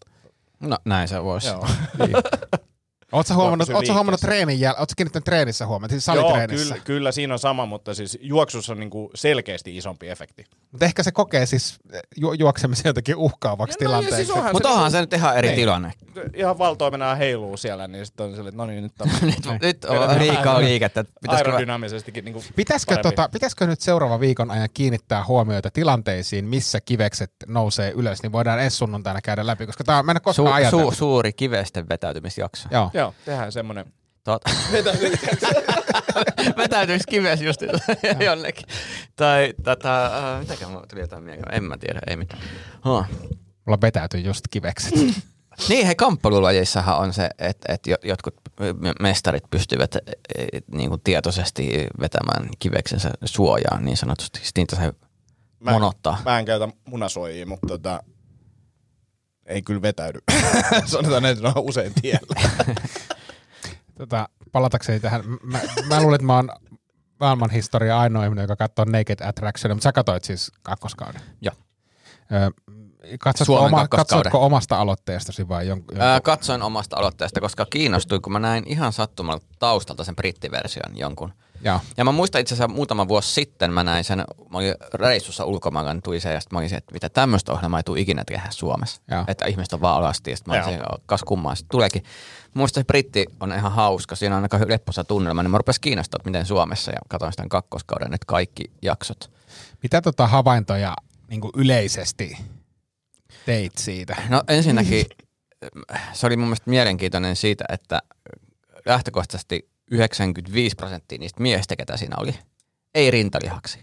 Speaker 2: No näin se voisi.
Speaker 5: Joo. (laughs)
Speaker 4: Oletko huomannut, oot huomannut treenin jäl... Ootko sä kiinnittänyt treenissä huomioon, siis
Speaker 5: Joo,
Speaker 4: salitreenissä?
Speaker 5: kyllä, kyllä, siinä on sama, mutta siis juoksussa on niin kuin selkeästi isompi efekti.
Speaker 4: Mutta ehkä se kokee siis ju- juoksemisen jotenkin uhkaavaksi
Speaker 5: no, ja siis
Speaker 4: tilanteeksi.
Speaker 5: onhan
Speaker 2: Mutta
Speaker 5: se
Speaker 2: onhan se nyt ihan eri
Speaker 4: Ei.
Speaker 2: tilanne.
Speaker 5: Ihan valtoimenaan heiluu siellä, niin sitten on silleen, että no niin, nyt on (laughs)
Speaker 2: nyt, nyt on liikaa liikettä. että (laughs) Pitäisikö
Speaker 5: aerodynaamisestikin niin kuin
Speaker 4: Pitäisikö, tota, pitäisikö nyt seuraava viikon ajan kiinnittää huomioita tilanteisiin, missä kivekset nousee ylös, niin voidaan ensi sunnuntaina käydä läpi, koska tämä on, ole koskaan
Speaker 2: su, su, suuri kivesten vetäytymisjakso.
Speaker 4: Joo.
Speaker 5: Joo, tehdään semmoinen.
Speaker 2: Tot... (laughs) Vetäytymis kives just jonnekin. Tai tätä, uh, mitäkään mulla tuli jotain mieleen, en mä tiedä, ei mitään. Huh.
Speaker 4: Mulla vetäytyy just kivekset. (laughs)
Speaker 2: Niin, hei, kamppailulajissahan on se, että, että jo- jotkut mestarit pystyvät eh, niin kuin tietoisesti vetämään kiveksensä suojaan niin sanotusti. Sitten niitä se
Speaker 5: Mä,
Speaker 2: monottaa.
Speaker 5: mä en käytä munasuojia, mutta tota, ei kyllä vetäydy. (laughs) Sanotaan, että ne on usein tiellä. (laughs)
Speaker 4: tota, palatakseni tähän, mä, mä luulen, että mä oon maailman historia ainoa ihminen, joka katsoo Naked Attraction, mutta sä katsoit siis kakkoskauden.
Speaker 2: Joo.
Speaker 4: Ö, katsotko, oma, katsotko omasta aloitteestasi vai jonkun?
Speaker 2: Ää, katsoin omasta aloitteesta, koska kiinnostuin, kun mä näin ihan sattumalla taustalta sen brittiversion jonkun.
Speaker 4: Joo.
Speaker 2: Ja mä muistan itse asiassa muutama vuosi sitten mä näin sen, mä olin reissussa ulkomailla, niin tuli se, ja sitten mä olin se, että mitä tämmöistä ohjelmaa ei tule ikinä tehdä Suomessa.
Speaker 4: Joo.
Speaker 2: Että ihmiset on vaan alasti, ja sitten mä olin se, kas kummaa, sitten tuleekin. Muista se britti on ihan hauska, siinä on aika lepposa tunnelma, niin mä rupesin kiinnostaa, että miten Suomessa, ja katsoin sitä kakkoskauden nyt kaikki jaksot.
Speaker 4: Mitä tota havaintoja niin yleisesti teit siitä?
Speaker 2: No ensinnäkin se oli mun mielestä mielenkiintoinen siitä, että lähtökohtaisesti 95 prosenttia niistä miehistä, ketä siinä oli, ei rintalihaksi.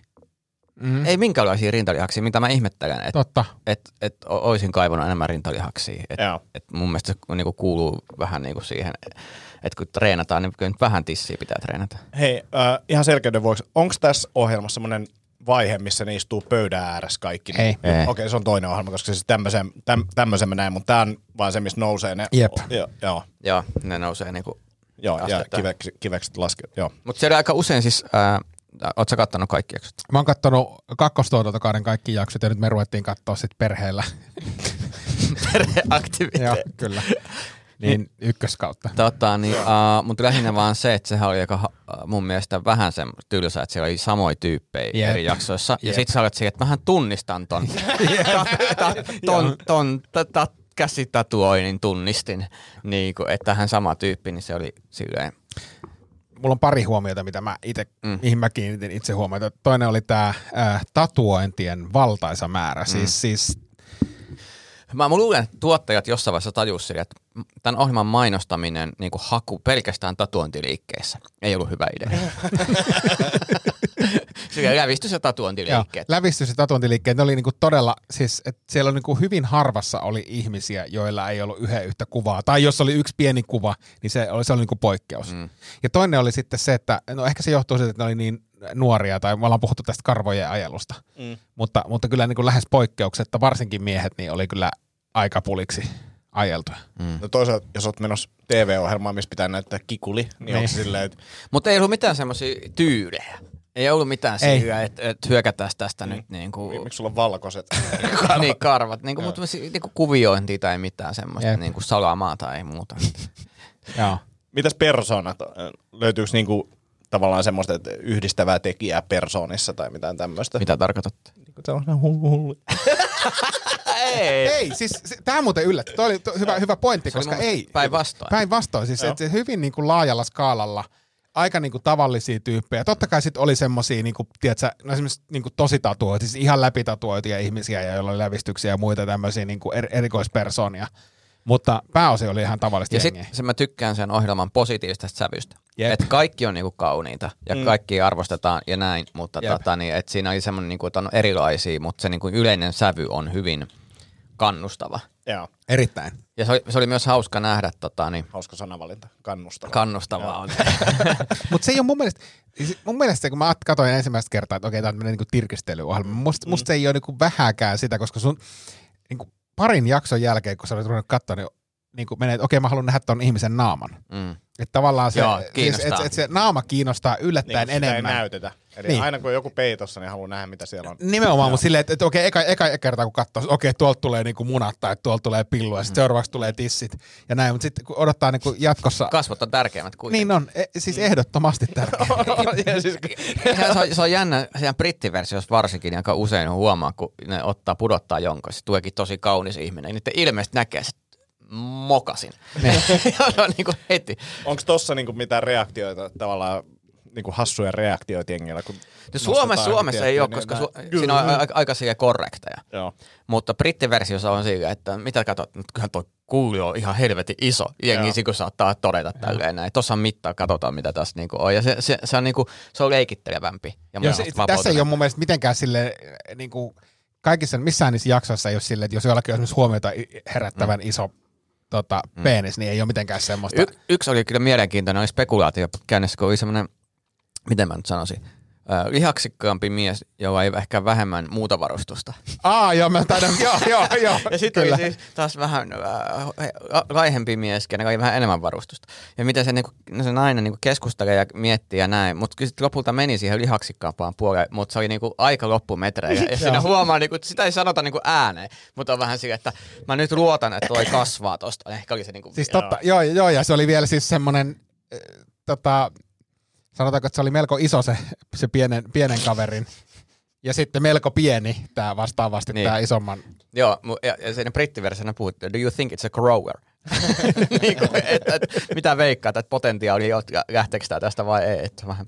Speaker 4: Mm.
Speaker 2: Ei minkäänlaisia rintalihaksia, mitä mä ihmettelen, että
Speaker 4: Totta.
Speaker 2: et, et olisin kaivannut enemmän rintalihaksia. Et,
Speaker 5: Joo.
Speaker 2: et mun mielestä se niinku kuuluu vähän niinku siihen, että kun treenataan, niin kyllä nyt vähän tissiä pitää treenata.
Speaker 5: Hei, äh, ihan selkeyden vuoksi, onko tässä ohjelmassa semmoinen vaihe, missä ne istuu pöydän ääressä kaikki?
Speaker 4: Ei.
Speaker 2: Ei.
Speaker 5: Okei, se on toinen ohjelma, koska siis tämmöisen, täm, tämmöisen mä näin, mutta tämä on vaan se, missä nousee ne.
Speaker 4: Jep.
Speaker 5: Joo, joo,
Speaker 2: Joo, ne nousee niinku.
Speaker 5: Joo ja
Speaker 2: Asteittain.
Speaker 5: kivekset, kivekset laskee. Joo.
Speaker 2: Mutta siellä aika usein siis, ää, oot sä kattanut kaikki jaksot?
Speaker 4: Mä oon kattonut kakkostuotantokauden kaikki jaksot ja nyt me ruvettiin katsoa sit perheellä. (laughs)
Speaker 2: Perheaktiviteetti.
Speaker 4: Joo, kyllä. Niin ykköskautta.
Speaker 2: Tota, niin, uh, mutta lähinnä vaan se, että sehän oli aika, uh, mun mielestä vähän sen tylsä, että siellä oli samoja tyyppejä
Speaker 4: Jep.
Speaker 2: eri jaksoissa. Ja
Speaker 4: Jep.
Speaker 2: sit sä olet siihen, että mähän tunnistan ton, (laughs) ta, ta, ton, ton ta, ta, käsitatuoinnin tunnistin, niin kuin, että hän sama tyyppi, niin se oli silleen,
Speaker 4: Mulla on pari huomiota, mitä mä ite, mm. Mihin mä kiinnitin itse huomiota. Toinen oli tämä äh, tatuointien valtaisa määrä. Mm. Siis, siis
Speaker 2: Mä luulen, että tuottajat jossain vaiheessa tajusivat että tämän ohjelman mainostaminen, niin kuin haku pelkästään tatuointiliikkeissä, ei ollut hyvä idea. (laughs) Sillä lävistys ja
Speaker 4: Joo,
Speaker 2: tatuointiliikkeet.
Speaker 4: lävistys- ja tatuointiliikkeet, ne oli niinku todella, siis et siellä on niinku hyvin harvassa oli ihmisiä, joilla ei ollut yhden yhtä kuvaa. Tai jos oli yksi pieni kuva, niin se oli, se oli niinku poikkeus. Mm. Ja toinen oli sitten se, että no ehkä se johtuu siitä, että ne oli niin nuoria, tai me ollaan puhuttu tästä karvojen ajelusta. Mm. Mutta, mutta kyllä niinku lähes poikkeuksetta, varsinkin miehet, niin oli kyllä aika puliksi ajeltuja.
Speaker 5: No toisaalta, jos oot menossa TV-ohjelmaan, missä pitää näyttää kikuli, niin,
Speaker 4: Niin.
Speaker 5: onko silleen, että
Speaker 2: Mutta ei ollut mitään semmoisia tyylejä. Ei ollut mitään
Speaker 4: Ei.
Speaker 2: sillä, että et hyökätään tästä nyt niin kuin,
Speaker 5: miksi sulla on valkoiset? (laughs)
Speaker 2: niin karvat, niin kuin, mutta niin kuin kuviointia tai mitään semmoista
Speaker 4: Jep.
Speaker 2: niin kuin salamaa tai muuta. (laughs)
Speaker 4: Joo.
Speaker 5: Mitäs persoonat? Löytyykö niinku tavallaan semmoista että yhdistävää tekijää persoonissa tai mitään tämmöistä?
Speaker 2: Mitä tarkoitatte?
Speaker 5: Niinku sellainen hullu hullu. (laughs)
Speaker 2: Ei.
Speaker 4: Ei, siis se- tämä muuten yllätti. Toi oli to, hyvä, hyvä pointti,
Speaker 2: Se
Speaker 4: koska ei.
Speaker 2: päinvastoin.
Speaker 4: Päinvastoin, siis että se hyvin niin kuin laajalla skaalalla aika niinku tavallisia tyyppejä. Totta kai sitten oli semmosia, niinku, tiedätkö, no esimerkiksi niinku tosi tatuoituja, siis ihan läpitatuoituja ihmisiä, ja joilla oli lävistyksiä ja muita tämmöisiä niinku er, erikoispersonia. Mutta pääosin oli ihan tavallista
Speaker 2: Ja sitten se mä tykkään sen ohjelman positiivisesta sävystä.
Speaker 4: Jep.
Speaker 2: Että kaikki on niinku kauniita ja mm. kaikki arvostetaan ja näin, mutta
Speaker 4: Jep.
Speaker 2: tota, niin, et siinä oli semmoinen, niinku, että on erilaisia, mutta se niinku yleinen sävy on hyvin kannustava.
Speaker 5: Joo,
Speaker 4: Erittäin.
Speaker 2: Ja se oli, se oli myös hauska nähdä, tota, niin,
Speaker 5: hauska sanavalinta, kannustava.
Speaker 2: kannustavaa on. (laughs)
Speaker 4: Mutta se ei ole mun mielestä, siis mun mielestä kun mä katsoin ensimmäistä kertaa, että okei, tämä on tämmöinen niinku tirkistelyohjelma, musta, musta se ei ole niinku vähäkään sitä, koska sun niinku parin jakson jälkeen, kun sä olet ruvennut katsoa, niin niinku menee, että okei, mä haluan nähdä ton ihmisen naaman.
Speaker 2: Mm.
Speaker 4: Että tavallaan se,
Speaker 2: Joo,
Speaker 4: siis, et, et se naama kiinnostaa
Speaker 5: niin,
Speaker 4: yllättäen
Speaker 5: kun sitä ei
Speaker 4: enemmän.
Speaker 5: näytetä. Eli
Speaker 4: Niin.
Speaker 5: niin. aina kun on joku peitossa, niin haluaa nähdä, mitä siellä on.
Speaker 4: Nimenomaan, mutta silleen, että, että okei, eka, eka kertaa kun katsoo, okei, tuolta tulee niinku munat tai tuolta tulee pillu ja sitten seuraavaksi tulee tissit ja näin, mutta sitten kun odottaa niinku jatkossa,
Speaker 2: Kasvot on tärkeimmät kuitenkin.
Speaker 4: niin on, e, siis ehdottomasti (laughs) tärkeää.
Speaker 5: ja siis,
Speaker 2: se, on, se on jännä, siinä brittiversiossa varsinkin, aika usein huomaa, kun ne ottaa pudottaa jonkun, se tuleekin tosi kaunis ihminen, niin niiden ilmeisesti näkee se mokasin. (laughs) ja niin kuin heti.
Speaker 5: onko tossa niinku mitään reaktioita, tavallaan niinku hassuja reaktioita jengillä? Kun
Speaker 2: No Suomessa, Suomessa ei ole,
Speaker 5: niin
Speaker 2: koska
Speaker 5: nää-
Speaker 2: su- siinä on aika, aika silleen korrekteja.
Speaker 5: Joo.
Speaker 2: Mutta brittiversiossa on sillä, että mitä katsot, nyt kyllähän tuo kuuli on ihan helvetin iso. Jengi siku saattaa todeta tälleen näin. Tuossa on mittaa, katsotaan mitä tässä niinku on. Ja se, se, se, on, niinku, se on leikittelevämpi. Ja
Speaker 4: Joo, se, tässä ei ole mun mielestä mitenkään sille niin kuin, kaikissa, missään niissä jaksoissa ei ole silleen, että jos jollakin on esimerkiksi huomiota herättävän mm. iso tota, mm. penis, niin ei ole mitenkään semmoista.
Speaker 2: Y- yksi oli kyllä mielenkiintoinen, oli spekulaatio käynnissä, kun oli semmoinen, miten mä nyt sanoisin, äh, lihaksikkaampi mies, jolla ei ehkä vähemmän muuta varustusta.
Speaker 4: Aa, joo, mä taidan, joo, joo, joo,
Speaker 2: Ja sitten oli siis taas vähän äh, laihempi mies, kenellä oli vähän enemmän varustusta. Ja miten se, niinku, se nainen niinku keskustelee ja miettii ja näin. Mutta kyllä sitten lopulta meni siihen lihaksikkaampaan puoleen, mutta se oli niinku aika loppumetreillä. Ja siinä huomaa, niinku, että sitä ei sanota niinku ääneen, mutta on vähän sillä, että mä nyt luotan, että toi kasvaa tosta. Ehkä oli se niinku,
Speaker 4: Siis totta, joo. joo, ja se oli vielä siis semmoinen, äh, tota, sanotaanko, että se oli melko iso se, se pienen, pienen kaverin. Ja sitten melko pieni tämä vastaavasti,
Speaker 2: Niin.
Speaker 4: tämä isomman.
Speaker 2: Joo, ja, ja siinä brittiversiossa puhuttiin, do you think it's a grower? (laughs) niin kuin, et, et, mitä veikkaat, että potentiaali on, lähteekö tää tästä vai ei. Että vähän.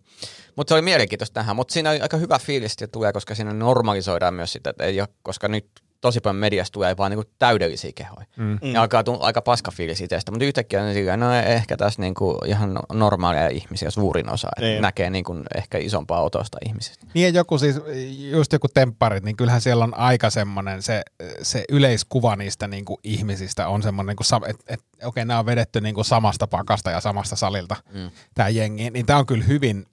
Speaker 2: Mutta se oli mielenkiintoista tähän, mutta siinä oli aika hyvä fiilis, että tulee, koska siinä normalisoidaan myös sitä, että ei ole, koska nyt tosi paljon mediasta tulee vaan niinku täydellisiä kehoja. Mm. Ja alkaa tulla aika paska fiilis itsestä, mutta yhtäkkiä on sillä, no ehkä tässä niinku ihan normaaleja ihmisiä suurin osa, että
Speaker 5: Niin.
Speaker 2: näkee niinku ehkä isompaa otosta ihmisistä.
Speaker 4: Niin ja joku siis, just joku tempparit, niin kyllähän siellä on aika semmoinen, se, se yleiskuva niistä niin kuin ihmisistä on semmoinen, niin että et, okei, okay, nämä on vedetty niin kuin samasta pakasta ja samasta salilta, mm. tämä jengi, niin tämä on kyllä hyvin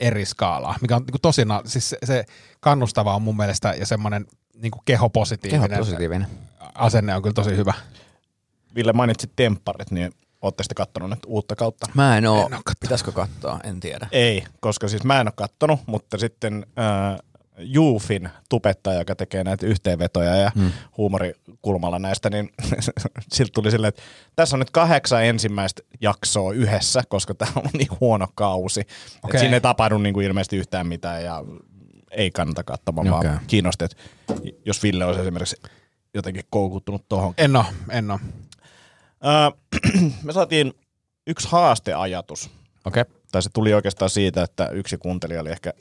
Speaker 4: eri skaalaa, mikä on niin kuin tosi, siis se, se kannustava on mun mielestä ja semmoinen niin kuin kehopositiivinen
Speaker 2: Keho positiivinen.
Speaker 4: asenne on kyllä tosi hyvä.
Speaker 5: Ville mainitsit tempparit, niin ootte sitten kattonut nyt uutta kautta?
Speaker 2: Mä en oo,
Speaker 4: En oo kattonut.
Speaker 2: pitäisikö katsoa, en tiedä.
Speaker 5: Ei, koska siis mä en ole kattonut, mutta sitten äh, Juufin tubettaja, joka tekee näitä yhteenvetoja ja hmm. huumorikulmalla näistä, niin (laughs) siltä tuli silleen, että tässä on nyt kahdeksan ensimmäistä jaksoa yhdessä, koska tämä on niin huono kausi. Okay.
Speaker 4: Okei.
Speaker 5: Siinä ei tapahdu niin kuin ilmeisesti yhtään mitään ja ei kannata katsomaan, okay. Vaan kiinnosti, että jos Ville olisi esimerkiksi jotenkin koukuttunut tuohon.
Speaker 4: En oo, en.
Speaker 5: Öö, (clears throat) me saatiin yksi haasteajatus
Speaker 2: Okei. Okay.
Speaker 5: tai se tuli oikeastaan siitä, että yksi kuuntelija oli ehkä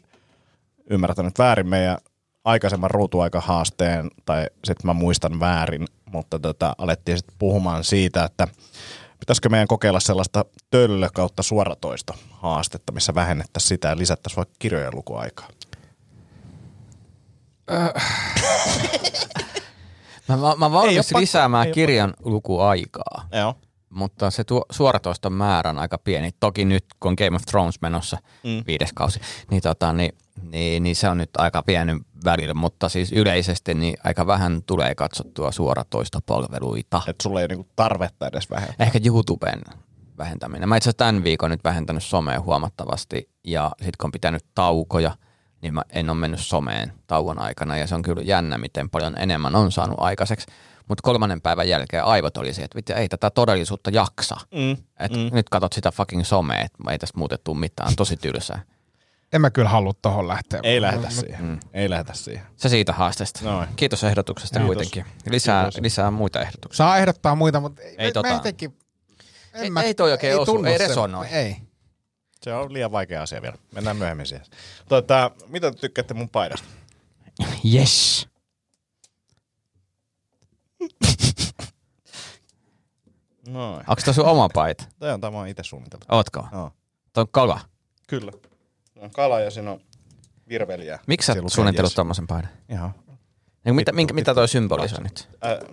Speaker 5: ymmärtänyt väärin meidän aikaisemman ruutuaikahaasteen, tai sitten mä muistan väärin, mutta tota, alettiin sitten puhumaan siitä, että pitäisikö meidän kokeilla sellaista töllö kautta suoratoista haastetta, missä vähennettäisiin sitä ja lisättäisiin vaikka kirjojen lukuaikaa.
Speaker 2: Mä, mä, mä valmis lisäämään kirjan lukuaikaa,
Speaker 5: Joo.
Speaker 2: mutta se tuo, suoratoiston määrä on aika pieni. Toki nyt, kun on Game of Thrones menossa mm. viides kausi, niin, tota, niin, niin, niin, se on nyt aika pieni välillä, mutta siis yleisesti niin aika vähän tulee katsottua suoratoistopalveluita.
Speaker 5: Että sulla ei ole niinku tarvetta edes vähentää.
Speaker 2: Ehkä YouTuben vähentäminen. Mä itse asiassa tämän viikon nyt vähentänyt somea huomattavasti ja sitten kun on pitänyt taukoja, niin mä en ole mennyt someen tauon aikana ja se on kyllä jännä, miten paljon enemmän on saanut aikaiseksi. Mutta kolmannen päivän jälkeen aivot oli se, että vittu, ei tätä todellisuutta jaksa.
Speaker 5: Mm.
Speaker 2: Et mm. Nyt katot sitä fucking somea, että ei tästä muutettu mitään, tosi tylsää.
Speaker 4: En mä kyllä halua tohon lähteä.
Speaker 5: Ei lähetä siihen. Mm. Ei lähetä siihen.
Speaker 2: Se siitä haasteesta.
Speaker 5: Noin.
Speaker 2: Kiitos ehdotuksesta
Speaker 5: Kiitos.
Speaker 2: kuitenkin. Lisää,
Speaker 5: Kiitos.
Speaker 2: lisää muita ehdotuksia.
Speaker 4: Saa ehdottaa muita, mutta ei,
Speaker 2: Ei
Speaker 4: mä,
Speaker 2: tota-
Speaker 4: mä jotenkin, en
Speaker 2: Ei-
Speaker 4: mä,
Speaker 2: ei toi oikein osu,
Speaker 4: tunnu
Speaker 2: ei
Speaker 4: se-
Speaker 2: resonoi.
Speaker 4: Ei.
Speaker 5: Se on liian vaikea asia vielä. Mennään myöhemmin siihen. Tota, mitä te tykkäätte mun paidasta?
Speaker 4: Yes.
Speaker 5: Noin.
Speaker 2: Onko tämä sun oma paita?
Speaker 5: Tämä on tämä on itse suunniteltu.
Speaker 2: Ootko?
Speaker 5: Joo.
Speaker 2: Tuo on kala.
Speaker 5: Kyllä. Se on kala ja siinä on virveliä.
Speaker 2: Miksi sä suunnittelut
Speaker 5: yes.
Speaker 2: tommosen paidan?
Speaker 5: Ihan.
Speaker 2: Niin, mitä, minkä, mitä toi symbolisoi nyt?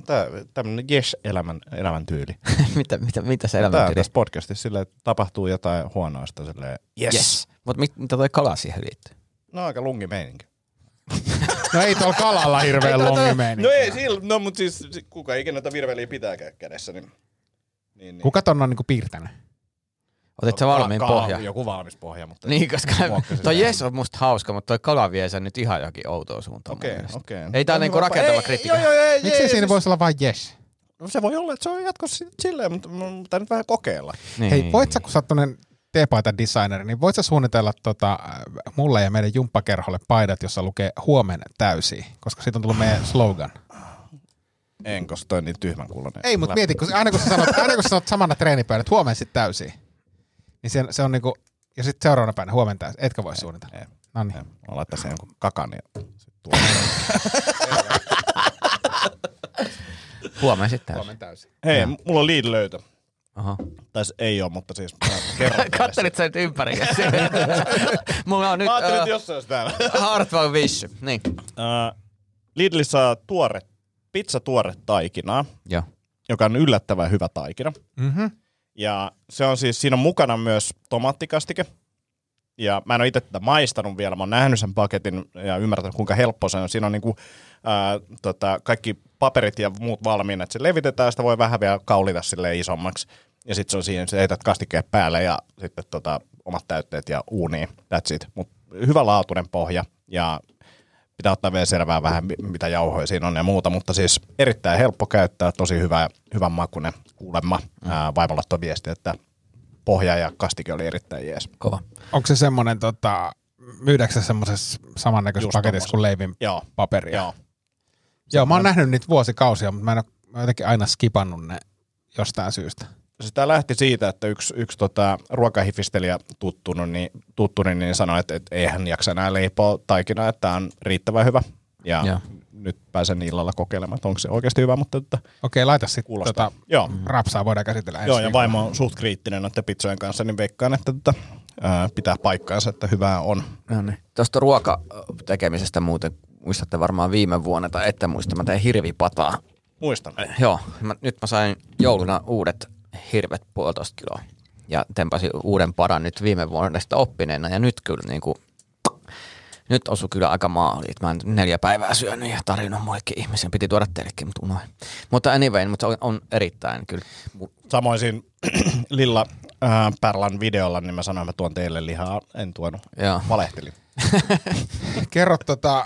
Speaker 5: Tää, tämmönen yes-elämän elämän tyyli. (laughs)
Speaker 2: mitä, mitä, mitä se
Speaker 5: Tää
Speaker 2: elämä
Speaker 5: tässä podcastissa silleen, että tapahtuu jotain huonoista silleen, yes.
Speaker 2: Yes. Mutta mit, mitä toi kala siihen liittyy?
Speaker 5: No aika lungi meininki.
Speaker 4: No ei tuolla kalalla hirveän longi meininki.
Speaker 5: No ei sillä, no mut siis si- kuka ikinä tätä virveliä pitää kä- kädessä, niin... niin, niin.
Speaker 4: Kuka ton on niinku piirtänyt?
Speaker 2: Otit sä valmiin
Speaker 5: Ka-
Speaker 2: pohja?
Speaker 5: Joku valmis pohja, mutta...
Speaker 2: Niin, koska toi. Jes on musta hauska, mutta toi kala vie sen nyt ihan johonkin outoon suuntaan.
Speaker 5: Okei,
Speaker 2: mielestä.
Speaker 5: okei.
Speaker 2: Ei tää niinku rakentava
Speaker 5: Ei,
Speaker 2: kriitikko.
Speaker 5: Joo, joo, ei,
Speaker 4: Miksi siinä
Speaker 5: siis-
Speaker 4: voisi olla vain yes?
Speaker 5: No se voi olla, että se on jatkossa si- silleen, mutta pitää nyt vähän kokeilla.
Speaker 2: Niin.
Speaker 4: Hei, voit sä, kun sä oot teepaita designeri, niin voit sä suunnitella tota, äh, mulle ja meidän jumppakerholle paidat, jossa lukee huomenna täysi, koska siitä on tullut meidän slogan.
Speaker 5: En, koska toi on niin tyhmän kuulonen.
Speaker 4: Ei, mutta mieti, kun, aina kun sä sanot, aina kun sä sanot samana treenipöydänä, että huomenna sitten täysi, niin se, se on niinku, ja sitten seuraavana päivänä huomenna täysi, etkä voi suunnitella.
Speaker 5: Ei,
Speaker 4: No niin.
Speaker 5: Mä laittaa sen jonkun kakan ja sit tuo. (laughs)
Speaker 2: Huomenna sitten.
Speaker 4: Huomenna täysi.
Speaker 5: Hei, mulla on lead löytö.
Speaker 2: Aha.
Speaker 5: Tai se ei ole, mutta siis mä (laughs) kerron. teille
Speaker 2: Kattelit sä nyt ympäri. (laughs) Mulla on nyt
Speaker 5: Mä ajattelin,
Speaker 2: uh,
Speaker 5: jossain olisi täällä.
Speaker 2: Hardwell Wish. Niin.
Speaker 5: Uh, Lidl saa tuore, pizza tuore taikinaa,
Speaker 2: Joo.
Speaker 5: joka on yllättävän hyvä taikina.
Speaker 4: Mm-hmm.
Speaker 5: Ja se on siis, siinä on mukana myös tomaattikastike. Ja mä en ole itse tätä maistanut vielä, mä oon nähnyt sen paketin ja ymmärtänyt kuinka helppo se on. Siinä on niinku, ää, tota, kaikki paperit ja muut valmiina, että se levitetään, sitä voi vähän vielä kaulita sille isommaksi. Ja sitten se on siinä, että kastikkeet päälle ja sitten tota, omat täytteet ja uuniin, that's it. Mut hyvä laatuinen pohja ja pitää ottaa vielä selvää vähän, mi- mitä jauhoja siinä on ja muuta, mutta siis erittäin helppo käyttää, tosi hyvä, hyvän makuinen kuulemma. Ää, vaimo laittoi viesti, että pohja ja kastike oli erittäin jees.
Speaker 2: Kova.
Speaker 4: Onko se semmoinen, tota, myydäänkö se semmoisessa samannäköisessä paketissa kuin leivin
Speaker 5: Joo,
Speaker 4: paperia?
Speaker 5: joo.
Speaker 4: Joo, mä oon nähnyt niitä vuosikausia, mutta mä en ole mä jotenkin aina skipannut ne jostain syystä.
Speaker 5: Sitä lähti siitä, että yksi, yksi tota, ruokahifistelijä tuttunut, niin, tuttuni niin sanoi, että, että ei hän jaksa enää leipoa taikinaa, että tämä on riittävän hyvä. Ja
Speaker 2: Joo.
Speaker 5: nyt pääsen illalla kokeilemaan, että onko se oikeasti hyvä, mutta että
Speaker 4: Okei, laita sitten
Speaker 5: kuulostaa.
Speaker 4: tota,
Speaker 5: Joo.
Speaker 4: rapsaa, voidaan käsitellä ensi
Speaker 5: Joo, ja vaimo on suht kriittinen noiden pizzojen kanssa, niin veikkaan, että tätä, ää, pitää paikkaansa, että hyvää on.
Speaker 2: No niin. Tuosta ruokatekemisestä muuten, muistatte varmaan viime vuonna, tai ette muista, mä tein hirvipataa.
Speaker 5: Muistan.
Speaker 2: Joo, mä, nyt mä sain jouluna uudet hirvet puolitoista kiloa. Ja tempasin uuden paran nyt viime vuodesta oppineena. Ja nyt kyllä niin kuin, nyt osui kyllä aika maaliin. Mä oon neljä päivää syönyt ja tarjonnut muillekin ihmisen. Piti tuoda teillekin, mutta unoin. Mutta anyway, mutta on, on erittäin kyllä.
Speaker 5: Samoin siinä (clears throat) Lilla ää, Pärlan videolla, niin mä sanoin, että mä tuon teille lihaa. En tuonut.
Speaker 2: Joo.
Speaker 5: Valehtelin. (laughs)
Speaker 4: Kerro, tota,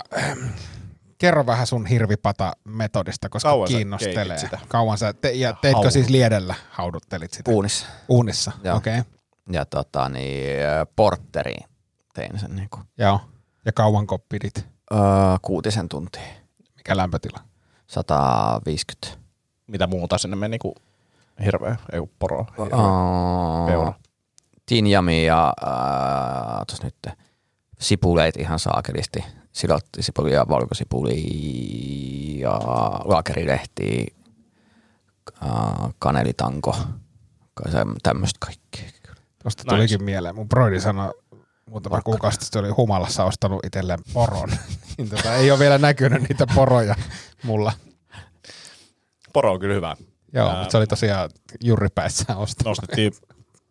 Speaker 4: kerro vähän sun hirvipata-metodista, koska
Speaker 5: Kauan
Speaker 4: kiinnostelee.
Speaker 5: sitä?
Speaker 4: Kauan sä, te, ja teitkö
Speaker 5: Haudut.
Speaker 4: siis liedellä hauduttelit sitä?
Speaker 2: Uunissa.
Speaker 4: Uunissa, okei. Okay.
Speaker 2: Ja tota, niin, porteriin tein sen niin kuin,
Speaker 4: Joo. Ja kauanko pidit?
Speaker 2: öö, kuutisen tuntia.
Speaker 4: Mikä lämpötila?
Speaker 2: 150.
Speaker 5: Mitä muuta sinne meni kuin hirveä, ei kun poro. hirveä. Peura.
Speaker 2: Tinjami ja äh, tos nyt sipuleit ihan saakelisti. Silotti sipulia, valkosipuli ja laakerilehti, äh, kanelitanko, tämmöistä kaikkea.
Speaker 4: Tuosta
Speaker 5: Nice.
Speaker 4: tulikin mieleen. Mun broidi sanoi muutama
Speaker 2: Porkkana.
Speaker 4: kuukausi sitten, oli humalassa ostanut itselleen poron. (laughs) niin tota, ei ole vielä näkynyt niitä poroja mulla.
Speaker 5: Poro on kyllä hyvä.
Speaker 4: Joo,
Speaker 5: Ää,
Speaker 4: mutta se oli tosiaan jurripäissään ostanut.
Speaker 5: Nostettiin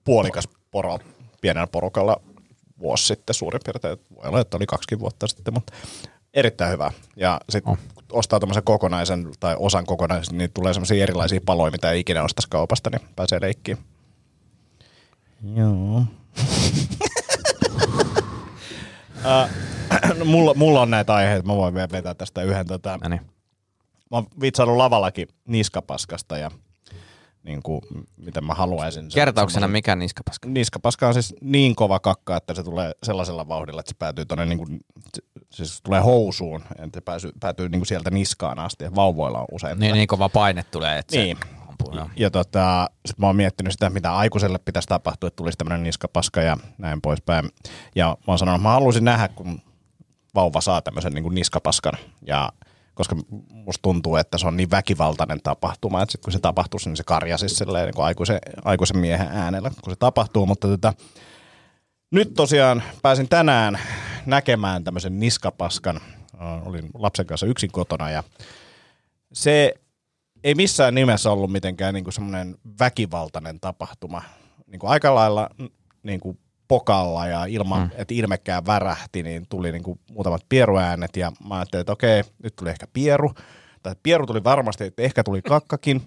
Speaker 5: puolikas poro pienellä porukalla vuosi sitten suurin piirtein. Voi olla, että oli kaksikin vuotta sitten, mutta erittäin hyvä. Ja sitten
Speaker 4: Oh.
Speaker 5: kun ostaa tämmöisen kokonaisen tai osan kokonaisen, niin tulee semmoisia erilaisia paloja, mitä ei ikinä ostaisi kaupasta, niin pääsee leikkiin. Joo. (laughs) Äh, no, (clears throat) mulla, mulla on näitä aiheita, mä voin vielä vetää tästä yhden. Tota, mä oon vitsaillut lavallakin niskapaskasta ja niin kuin, miten mä haluaisin. sen
Speaker 2: Kertauksena mikä niskapaska?
Speaker 5: Niskapaska on siis niin kova kakka, että se tulee sellaisella vauhdilla, että se päätyy tonne niin kuin, siis tulee housuun, että se pääsy, päätyy niin kuin sieltä niskaan asti. Ja vauvoilla on usein.
Speaker 2: Niin,
Speaker 5: tätä.
Speaker 2: niin kova paine tulee, että
Speaker 5: Niin.
Speaker 2: se ampuu joo.
Speaker 5: Ja tota, sit mä oon miettinyt sitä, mitä aikuiselle pitäisi tapahtua, että tulisi tämmöinen niskapaska ja näin poispäin. Ja mä oon sanonut, että mä haluaisin nähdä, kun vauva saa tämmöisen niin kuin niskapaskan. Ja koska musta tuntuu, että se on niin väkivaltainen tapahtuma, että sit kun se tapahtuu, niin se karjasi silleen niin aikuisen, aikuisen miehen äänellä, kun se tapahtuu. Mutta tota, nyt tosiaan pääsin tänään näkemään tämmöisen niskapaskan. Äh, Olin lapsen kanssa yksin kotona ja se ei missään nimessä ollut mitenkään niin semmoinen väkivaltainen tapahtuma. Niin kuin aika lailla niin kuin pokalla ja ilman, mm. että ilmekään värähti, niin tuli niin kuin muutamat pieruäänet ja mä ajattelin, että okei, nyt tuli ehkä pieru. Tai pieru tuli varmasti, että ehkä tuli kakkakin.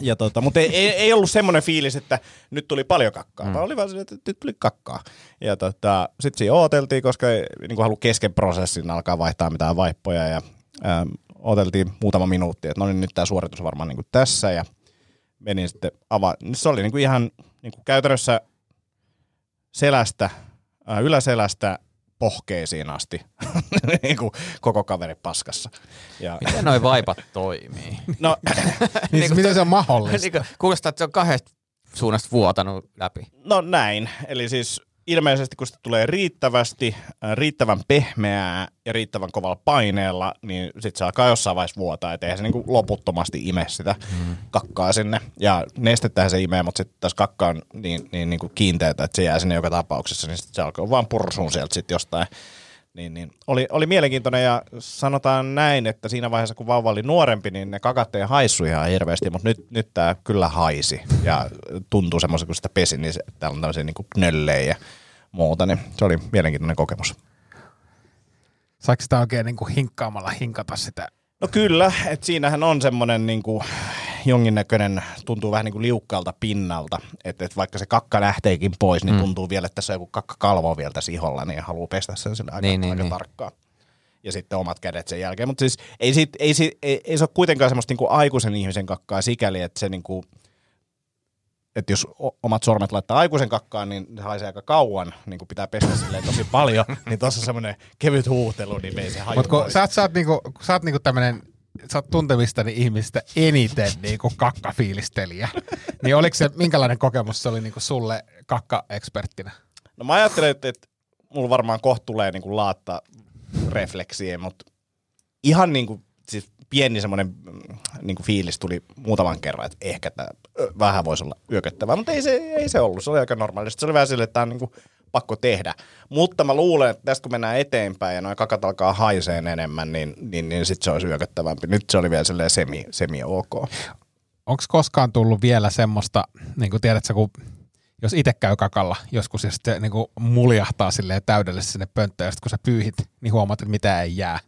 Speaker 5: Ja tota, mutta ei, ei, ollut semmoinen fiilis, että nyt tuli paljon kakkaa, mm. vaan oli vaan se, että nyt tuli kakkaa. Ja tota, sitten siinä ooteltiin, koska ei niin kuin halu kesken prosessin alkaa vaihtaa mitään vaippoja ja ähm, ooteltiin muutama minuutti, että no niin, nyt tämä suoritus on varmaan niin kuin tässä ja menin sitten avaa. Se oli niin kuin ihan niin kuin käytännössä selästä, äh, yläselästä pohkeisiin asti, (laughs) niin kuin koko kaveri paskassa. Ja,
Speaker 2: Miten noi vaipat toimii?
Speaker 5: no, (laughs)
Speaker 4: Niin, niin miten se on mahdollista? (laughs)
Speaker 2: niin kuin, kuulostaa, että se on kahdesta suunnasta vuotanut läpi.
Speaker 5: no näin, eli siis ilmeisesti kun sitä tulee riittävästi, äh, riittävän pehmeää ja riittävän kovalla paineella, niin sitten se alkaa jossain vaiheessa vuotaa, että eihän se niinku loputtomasti ime sitä mm. kakkaa sinne. Ja nestettähän se imee, mutta sitten taas kakka on niin, niin, niin kuin kiinteätä, että se jää sinne joka tapauksessa, niin sit se alkaa vaan pursuun sieltä sitten jostain. Niin, niin. Oli, oli mielenkiintoinen ja sanotaan näin, että siinä vaiheessa kun vauva oli nuorempi, niin ne kakat ei haissu ihan hirveästi, mutta nyt, nyt tämä kyllä haisi ja tuntuu semmoisen, kun sitä pesi, niin se, täällä on tämmöisiä niin nöllejä ja muuta, niin se oli mielenkiintoinen kokemus.
Speaker 4: Saiko sitä oikein niin kuin hinkkaamalla hinkata sitä?
Speaker 5: No kyllä, että siinähän on semmoinen niin kuin jonkinnäköinen, tuntuu vähän niin kuin liukkaalta pinnalta, että, että vaikka se kakka lähteekin pois, niin
Speaker 2: Mm.
Speaker 5: tuntuu vielä, että tässä on joku kakka kalvo vielä tässä iholla, niin haluaa pestä sen sille aika,
Speaker 2: Niin, niin,
Speaker 5: aika
Speaker 2: niin.
Speaker 5: tarkkaan. Ja sitten omat kädet sen jälkeen. Mutta siis ei, sit, ei, sit, ei, ei se ole kuitenkaan semmoista niinku aikuisen ihmisen kakkaa sikäli, että se niinku, että jos omat sormet laittaa aikuisen kakkaan, niin se haisee aika kauan, niin kuin pitää pestä silleen tosi paljon, (laughs) niin tuossa semmoinen kevyt huutelu, niin ei se haju
Speaker 4: Mutta kun sä oot, sä oot, niinku, sä oot niinku tämmönen, sä oot tuntemistani ihmistä eniten niinku kakkafiilistelijä, (laughs) niin oliko se, minkälainen kokemus se oli niinku sulle kakka-eksperttinä?
Speaker 5: No mä ajattelen, että, että mulla varmaan kohta tulee niin kuin laatta refleksiä, mutta ihan niin kuin, siis pieni semmoinen mm, niin kuin fiilis tuli muutaman kerran, että ehkä tämä vähän voisi olla yököttävää, mutta ei se, ei se ollut, se oli aika normaalisti. Se oli vähän silleen, että tämä on niin kuin pakko tehdä. Mutta mä luulen, että tästä kun mennään eteenpäin ja noin kakat alkaa haiseen enemmän, niin, niin, niin sitten se olisi yököttävämpi. Nyt se oli vielä silleen semi, semi ok.
Speaker 4: Onko koskaan tullut vielä semmoista, niin kuin tiedätkö, kun jos itse käy kakalla joskus ja sitten niin kuin muljahtaa silleen täydellisesti sinne pönttöön, ja sitten kun sä pyyhit, niin huomaat, että mitä ei jää.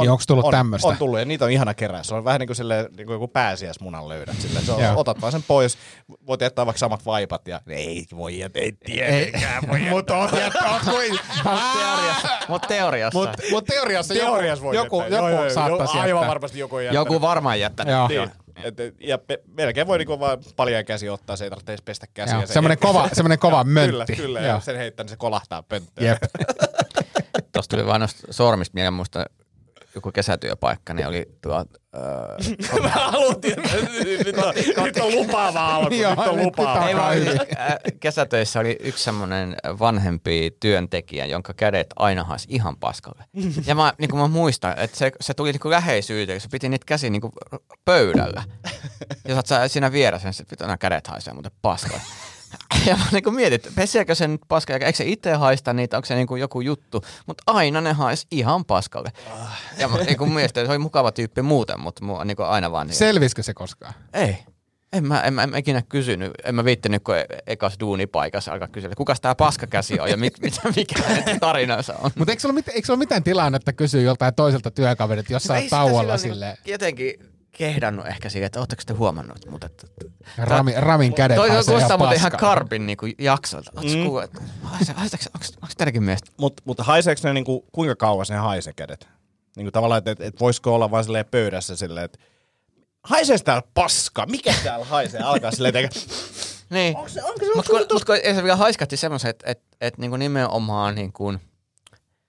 Speaker 4: Niin onko tullut
Speaker 5: on,
Speaker 4: tämmöistä?
Speaker 5: On tullut ja niitä on ihana kerää. Se on vähän niin kuin, silleen, niin kuin joku pääsiäismunan löydät. Silleen. Se on, otat vaan sen pois, voit jättää vaikka samat vaipat ja ei voi jättää, ei tietenkään voi
Speaker 4: Mutta on jättää,
Speaker 2: Mutta teoriassa.
Speaker 4: Mutta mut teoriassa,
Speaker 5: Teoriassa voi
Speaker 4: joku,
Speaker 5: jättää.
Speaker 4: joku,
Speaker 5: joo,
Speaker 4: joku saattaisi
Speaker 5: joo, Aivan
Speaker 4: jättää.
Speaker 5: varmasti joku jättää.
Speaker 2: Joku varmaan jättänyt.
Speaker 4: Joo.
Speaker 5: Niin. Et, ja pe- melkein voi niinku vaan paljon käsi ottaa, se ei tarvitse edes pestä käsiä.
Speaker 4: Joo, semmoinen kova, (laughs) semmoinen kova möntti.
Speaker 5: Kyllä, kyllä.
Speaker 4: Joo.
Speaker 5: Ja sen heittää, niin se kolahtaa pönttöön.
Speaker 4: Jep.
Speaker 2: Tuosta tuli vaan noista sormista mieleen muista joku kesätyöpaikka, niin oli tuo, (laughs) öö,
Speaker 5: Mä haluan tietää, nyt on, nyt on lupaava alku, (laughs)
Speaker 4: Joo,
Speaker 5: nyt on lupaava.
Speaker 4: pitää
Speaker 2: Ei vaan, kesätöissä oli yksi semmoinen vanhempi työntekijä, jonka kädet aina haisi ihan paskalle. (laughs) Ja mä, niin mä muistan, että se, se tuli niin läheisyyteen, se piti niitä käsiä niin pöydällä. Ja sä oot siinä vieressä, niin sitten nämä kädet haisee muuten paskalle. (laughs) Ja mä niin mietin, että pesiäkö se nyt paskalle, eikö se itse haista niitä, onko se niin joku juttu, mutta aina ne haisi ihan paskalle. Ja mä niin mietin, että se oli mukava tyyppi muuten, mutta mua niin aina vaan niin,
Speaker 4: Selvisikö se koskaan?
Speaker 2: ei. En mä, en, mä, en mä ikinä kysynyt, en mä viittinyt, kun e- ekas duunipaikassa alkaa kysyä, että kukas tää paskakäsi on ja mit, (laughs) mit, mikä hänen tarinansa on.
Speaker 4: Mutta eikö se eikö se ole mitään tilannetta kysyä joltain toiselta työkaverilta, jos sä oot tauolla silleen,
Speaker 2: niinku Jotenkin kehdannut ehkä siihen, että ootteko te huomannut, mutta että,
Speaker 4: ja Rami, Ramin kädet
Speaker 2: toi
Speaker 4: haisee
Speaker 2: kuulostaa
Speaker 4: ihan
Speaker 2: muuten ihan. Karpin niinku jaksolta. Ootteko
Speaker 5: Mm.
Speaker 2: kuullut, että haise- haiseeko, onko, onko teidänkin mielestä?
Speaker 5: Mutta mut haiseeko ne niinku, kuinka kauas ne haisee kädet? Niinku tavallaan, että et, et voisiko olla vaan silleen pöydässä silleen, että haisee täällä paska, mikä täällä haisee? Alkaa silleen, että
Speaker 2: Niin.
Speaker 5: onko se, onko se, onko
Speaker 2: kun, mut kun ei se vielä haiskatti semmoisen, että et, et niinku nimenomaan niinku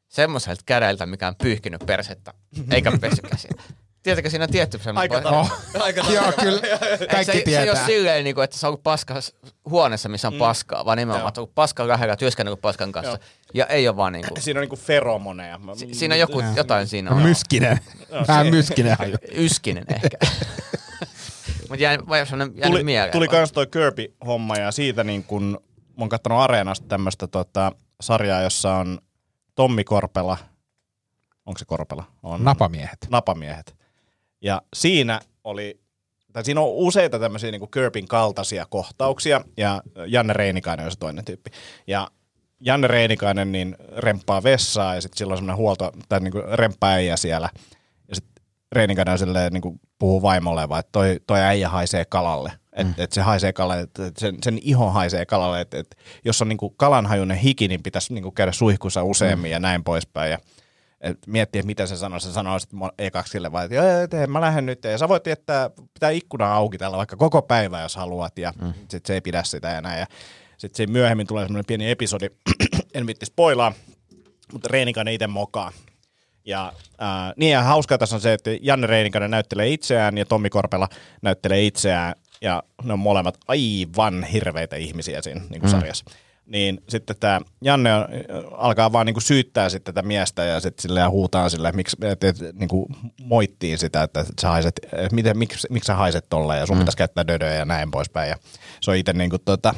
Speaker 2: semmoiselta kädeltä, mikä on pyyhkinyt persettä, eikä pessyt käsiä. Tiedätkö, siinä on tietty semmoinen...
Speaker 5: Aika
Speaker 4: Oh. (laughs) Joo, kyllä. Kaikki
Speaker 2: se, se ei
Speaker 4: tietää.
Speaker 2: ole silleen, niin kuin, että sä oot paska huoneessa, missä on paskaa, vaan nimenomaan, että sä oot paskan lähellä, työskennellyt paskan kanssa.
Speaker 5: Joo.
Speaker 2: Ja ei ole vaan niin kuin,
Speaker 5: Siinä on niinku feromoneja. Mä-
Speaker 2: si- siinä on joku, jotain siinä on.
Speaker 4: Myskinen. Vähän myskinen haju.
Speaker 2: Yskinen ehkä. (laughs) Mutta jäi, vai semmoinen jäänyt
Speaker 5: tuli,
Speaker 2: mieleen.
Speaker 5: tuli
Speaker 2: vaan.
Speaker 5: kans toi Kirby-homma ja siitä niin kun, mä oon kattonut Areenasta tämmöistä tota, sarjaa, jossa on Tommi Korpela, onko se Korpela? On.
Speaker 4: Napamiehet.
Speaker 5: Napamiehet. Ja siinä oli, tai siinä on useita tämmöisiä niin Kirpin kaltaisia kohtauksia, ja Janne Reinikainen on se toinen tyyppi. Ja Janne Reinikainen niin remppaa vessaa, ja sitten sillä on semmoinen huolto, tai niin kuin remppääijä siellä. Ja sitten Reinikainen silleen, niin kuin puhuu vaimolle vaan, että toi, toi äijä haisee kalalle. Että mm. et se haisee kalalle, että et sen, sen iho haisee kalalle. Että et jos on niinku kalanhajuinen hiki, niin pitäisi niinku käydä suihkussa useammin mm. ja näin poispäin. Ja et miettiä, että mitä se sanoo. Se sanoo sitten ekaksi sille vaan, että joo, mä lähden nyt. Ja sä voit jättää, pitää ikkuna auki täällä vaikka koko päivä, jos haluat. Ja mm. sitten se ei pidä sitä ja näin. Ja sitten siinä myöhemmin tulee semmoinen pieni episodi, (clears throat) en vitti spoilaa, mutta Reinikainen itse mokaa. Ja äh, niin ja hauskaa tässä on se, että Janne Reinikainen näyttelee itseään ja Tommi Korpela näyttelee itseään ja ne on molemmat aivan hirveitä ihmisiä siinä niin kuin mm. sarjassa. Niin sitten tämä Janne on, alkaa vaan niin kuin syyttää sitten tätä miestä ja sitten silleen huutaa sille, miksi et, et, niin kuin moittiin sitä, että sä haiset, miten, miksi, miksi sä haiset tolleen ja sun mm. pitäisi käyttää dödöä ja näin poispäin. Ja se on itse niin kuin, tota,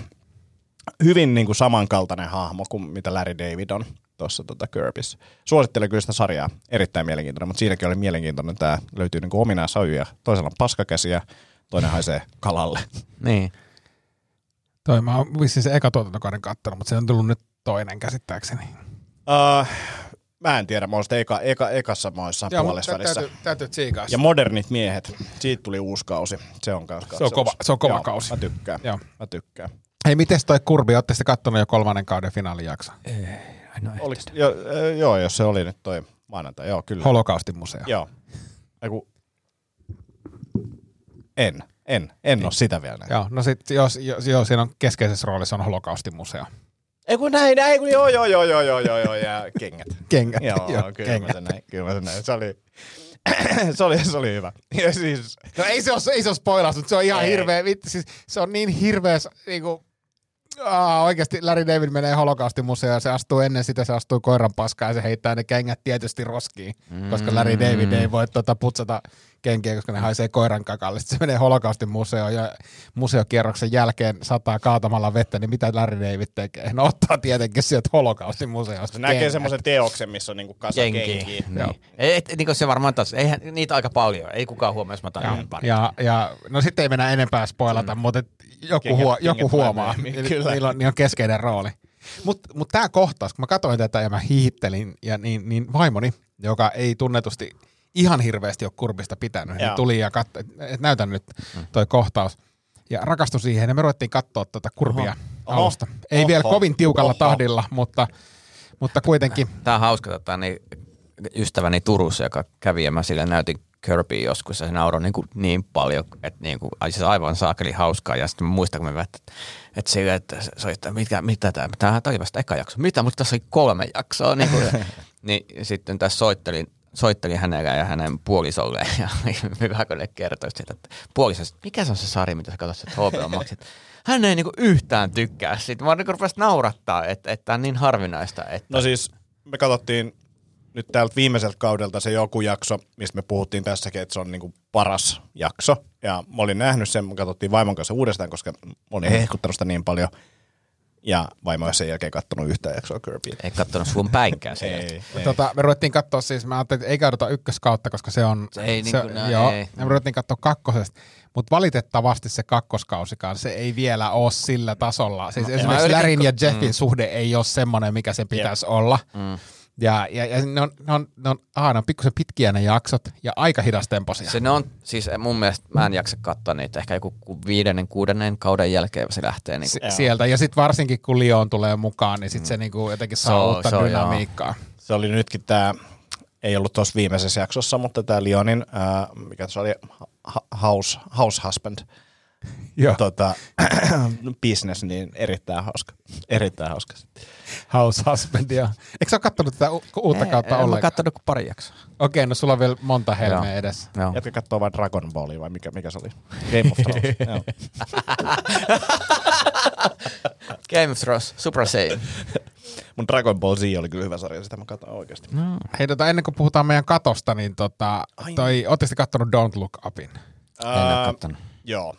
Speaker 5: hyvin niin kuin samankaltainen hahmo kuin mitä Larry David on tuossa tota Kirbyssä. Suosittelen kyllä sitä sarjaa, erittäin mielenkiintoinen, mutta siinäkin oli mielenkiintoinen, tämä löytyy niin kuin ominaishajuja. Toisella on paskakäsi ja toinen haisee kalalle.
Speaker 2: Niin.
Speaker 4: Toi mä oon vissiin se eka tuotantokauden kattonut, mutta se on tullut nyt toinen käsittääkseni.
Speaker 5: Uh, mä en tiedä, mä oon sitä eka, eka, ekassa maissa puolessa välissä.
Speaker 4: täytyy, täytyy tsiikaa.
Speaker 5: Ja modernit miehet, siitä tuli uusi kausi. Se on kans
Speaker 4: Se on kova- se on kova
Speaker 5: Joo,
Speaker 4: kausi.
Speaker 5: Mä tykkään.
Speaker 4: Joo.
Speaker 5: Mä tykkään.
Speaker 4: Hei, miten toi kurbi? Ootte sitten kattonut jo kolmannen kauden finaalijakso?
Speaker 5: Oliko, jo, äh, joo, jos se oli nyt toi maanantai, joo kyllä.
Speaker 4: Holokaustin museo.
Speaker 5: Joo. Eiku, en, en, en ole sitä vielä nähnyt.
Speaker 4: Joo, no sit, jos, jos, jos siinä on keskeisessä roolissa on holokaustin museo.
Speaker 5: Ei kun näin, näin, kun joo, joo, joo, joo, joo, joo, joo, ja kengät. (laughs)
Speaker 4: Kengät.
Speaker 5: joo, joo, kyllä
Speaker 4: kengät.
Speaker 5: mä sen näin, kyllä mä sen näin. Se oli, (clears throat) se oli, se oli hyvä. (laughs) Ja siis,
Speaker 4: No ei se ole, ei se ole spoilaus, mutta se on ihan
Speaker 5: Ei.
Speaker 4: hirveä, vittu, siis se on niin hirveä, s- niinku, Aa, oikeasti Larry David menee holokaustin museoon ja se astuu ennen sitä, se astuu koiran paskaan ja se heittää ne kengät tietysti roskiin, mm. koska Larry David ei voi tota, putsata kenkiä, koska ne haisee koiran kakalle. Sitten se menee holokaustin museoon ja museokierroksen jälkeen sataa kaatamalla vettä, niin mitä Larry David tekee? No ottaa tietenkin sieltä holokaustin museosta
Speaker 5: se näkee
Speaker 4: kengät.
Speaker 5: semmoisen teoksen, missä on niinku kasa
Speaker 2: Kenkiä.
Speaker 5: kenkiä.
Speaker 4: Joo.
Speaker 2: Niin. Ei, et, niin kuin se varmaan taas, eihän niitä aika paljon, ei kukaan huomaa, jos mä otan
Speaker 4: Ja,
Speaker 2: pari.
Speaker 4: ja, ja, no sitten ei mennä enempää spoilata, mm. mutta joku,
Speaker 5: Kengät-
Speaker 4: huo, joku
Speaker 5: kengät
Speaker 4: huomaa.
Speaker 5: kyllä.
Speaker 4: Niillä on, niillä on keskeinen rooli. Mutta mut tämä kohtaus, kun mä katsoin tätä ja mä hiihittelin, ja niin, niin vaimoni, joka ei tunnetusti ihan hirveästi ole kurbista pitänyt, niin tuli ja katsoi, että näytän nyt toi kohtaus. Ja rakastui siihen, ja me ruvettiin katsoa tuota kurbia
Speaker 5: Oho.
Speaker 4: alusta. Ei
Speaker 5: Oho.
Speaker 4: vielä kovin tiukalla
Speaker 5: Oho.
Speaker 4: tahdilla, mutta, mutta kuitenkin.
Speaker 2: Tämä on hauska, tota, niin ystäväni Turussa, joka kävi ja mä sille näytin Kirby joskus ja se nauroi niin, kuin niin paljon, että niin kuin, ai siis aivan saakeli hauskaa. Ja sitten muistan, kun me että, että sille, että se oli, että mitä, mitä tämä, tämä oli vasta eka jakso. Mitä, mutta tässä oli kolme jaksoa. Niin, kuin, (laughs) niin sitten tässä soittelin, soittelin hänelle ja hänen puolisolle (laughs) ja hyvä, kun ne kertoi siitä, että puoliso, mikä se on se sarja, mitä sä katsot, että HBO että (laughs) hän ei niinku yhtään tykkää siitä. Mä niinku rupesin naurattaa, että, että tämä on niin harvinaista. Että,
Speaker 5: No siis me katsottiin nyt täältä viimeiseltä kaudelta se joku jakso, mistä me puhuttiin tässäkin, että se on niinku paras jakso. Ja mä olin nähnyt sen, me katsottiin vaimon kanssa uudestaan, koska mä olin hehkuttanut sitä niin paljon. Ja vaimo ei sen jälkeen kattonut yhtään jaksoa Kirbyä.
Speaker 2: ei kattonut sun päinkään sen.
Speaker 5: Ei, ei.
Speaker 4: Tota, me ruvettiin katsoa siis, mä ajattelin, että ei kaudota ykköskautta, koska se on...
Speaker 2: Se ei niinku näin,
Speaker 4: joo,
Speaker 2: ei.
Speaker 4: Ja me ruvettiin katsoa kakkosesta. Mutta valitettavasti se kakkoskausikaan, se ei vielä ole sillä tasolla. Siis esimerkiksi
Speaker 2: mä yritin
Speaker 4: Lärin ja Jeffin mm. suhde ei ole semmoinen, mikä se pitäisi olla. Mm. Ja, ja, ja ne on, ne on, ne on, aha, ne on pikkusen pitkiä ne jaksot ja aika hidastempoisia.
Speaker 2: Se ne on, siis mun mielestä, mä en jaksa katsoa niitä, ehkä joku ku- viidennen, kuudennen kauden jälkeen se lähtee. Niin
Speaker 5: Joo.
Speaker 4: sieltä. Ja sitten varsinkin kun Lyon tulee mukaan, niin sitten se niinku jotenkin saa
Speaker 2: Se on-
Speaker 4: uutta
Speaker 2: se on,
Speaker 4: dynamiikkaa.
Speaker 5: Se oli nytkin tämä, ei ollut tuossa viimeisessä jaksossa, mutta tämä Lionin, ää, mikä se oli, Ha- House, House Husband,
Speaker 4: Joo,
Speaker 5: tota, (clears throat) business, niin erittäin hauska. Erittäin hauska.
Speaker 4: House Husbandia. Eikö sä ole kattonut tätä u- uutta kautta
Speaker 2: en, en mä
Speaker 4: ollenkaan?
Speaker 2: kattonut kuin pari jaksoa.
Speaker 4: Okei, no sulla on vielä monta helmeä
Speaker 2: Joo.
Speaker 4: edessä.
Speaker 2: Joo.
Speaker 5: Jätkä katsoo vain Dragon Ballia vai mikä, mikä se oli? Game of Thrones. (laughs) Joo. (laughs)
Speaker 2: Game of Thrones, Super Saiyan.
Speaker 5: Mun Dragon Ball Z oli kyllä hyvä sarja, sitä mä katson oikeasti.
Speaker 2: No.
Speaker 4: Hei, tota, ennen kuin puhutaan meidän katosta, niin tota, toi, ootteko te kattonut Don't Look Upin?
Speaker 2: En ole kattonut.
Speaker 5: Joo.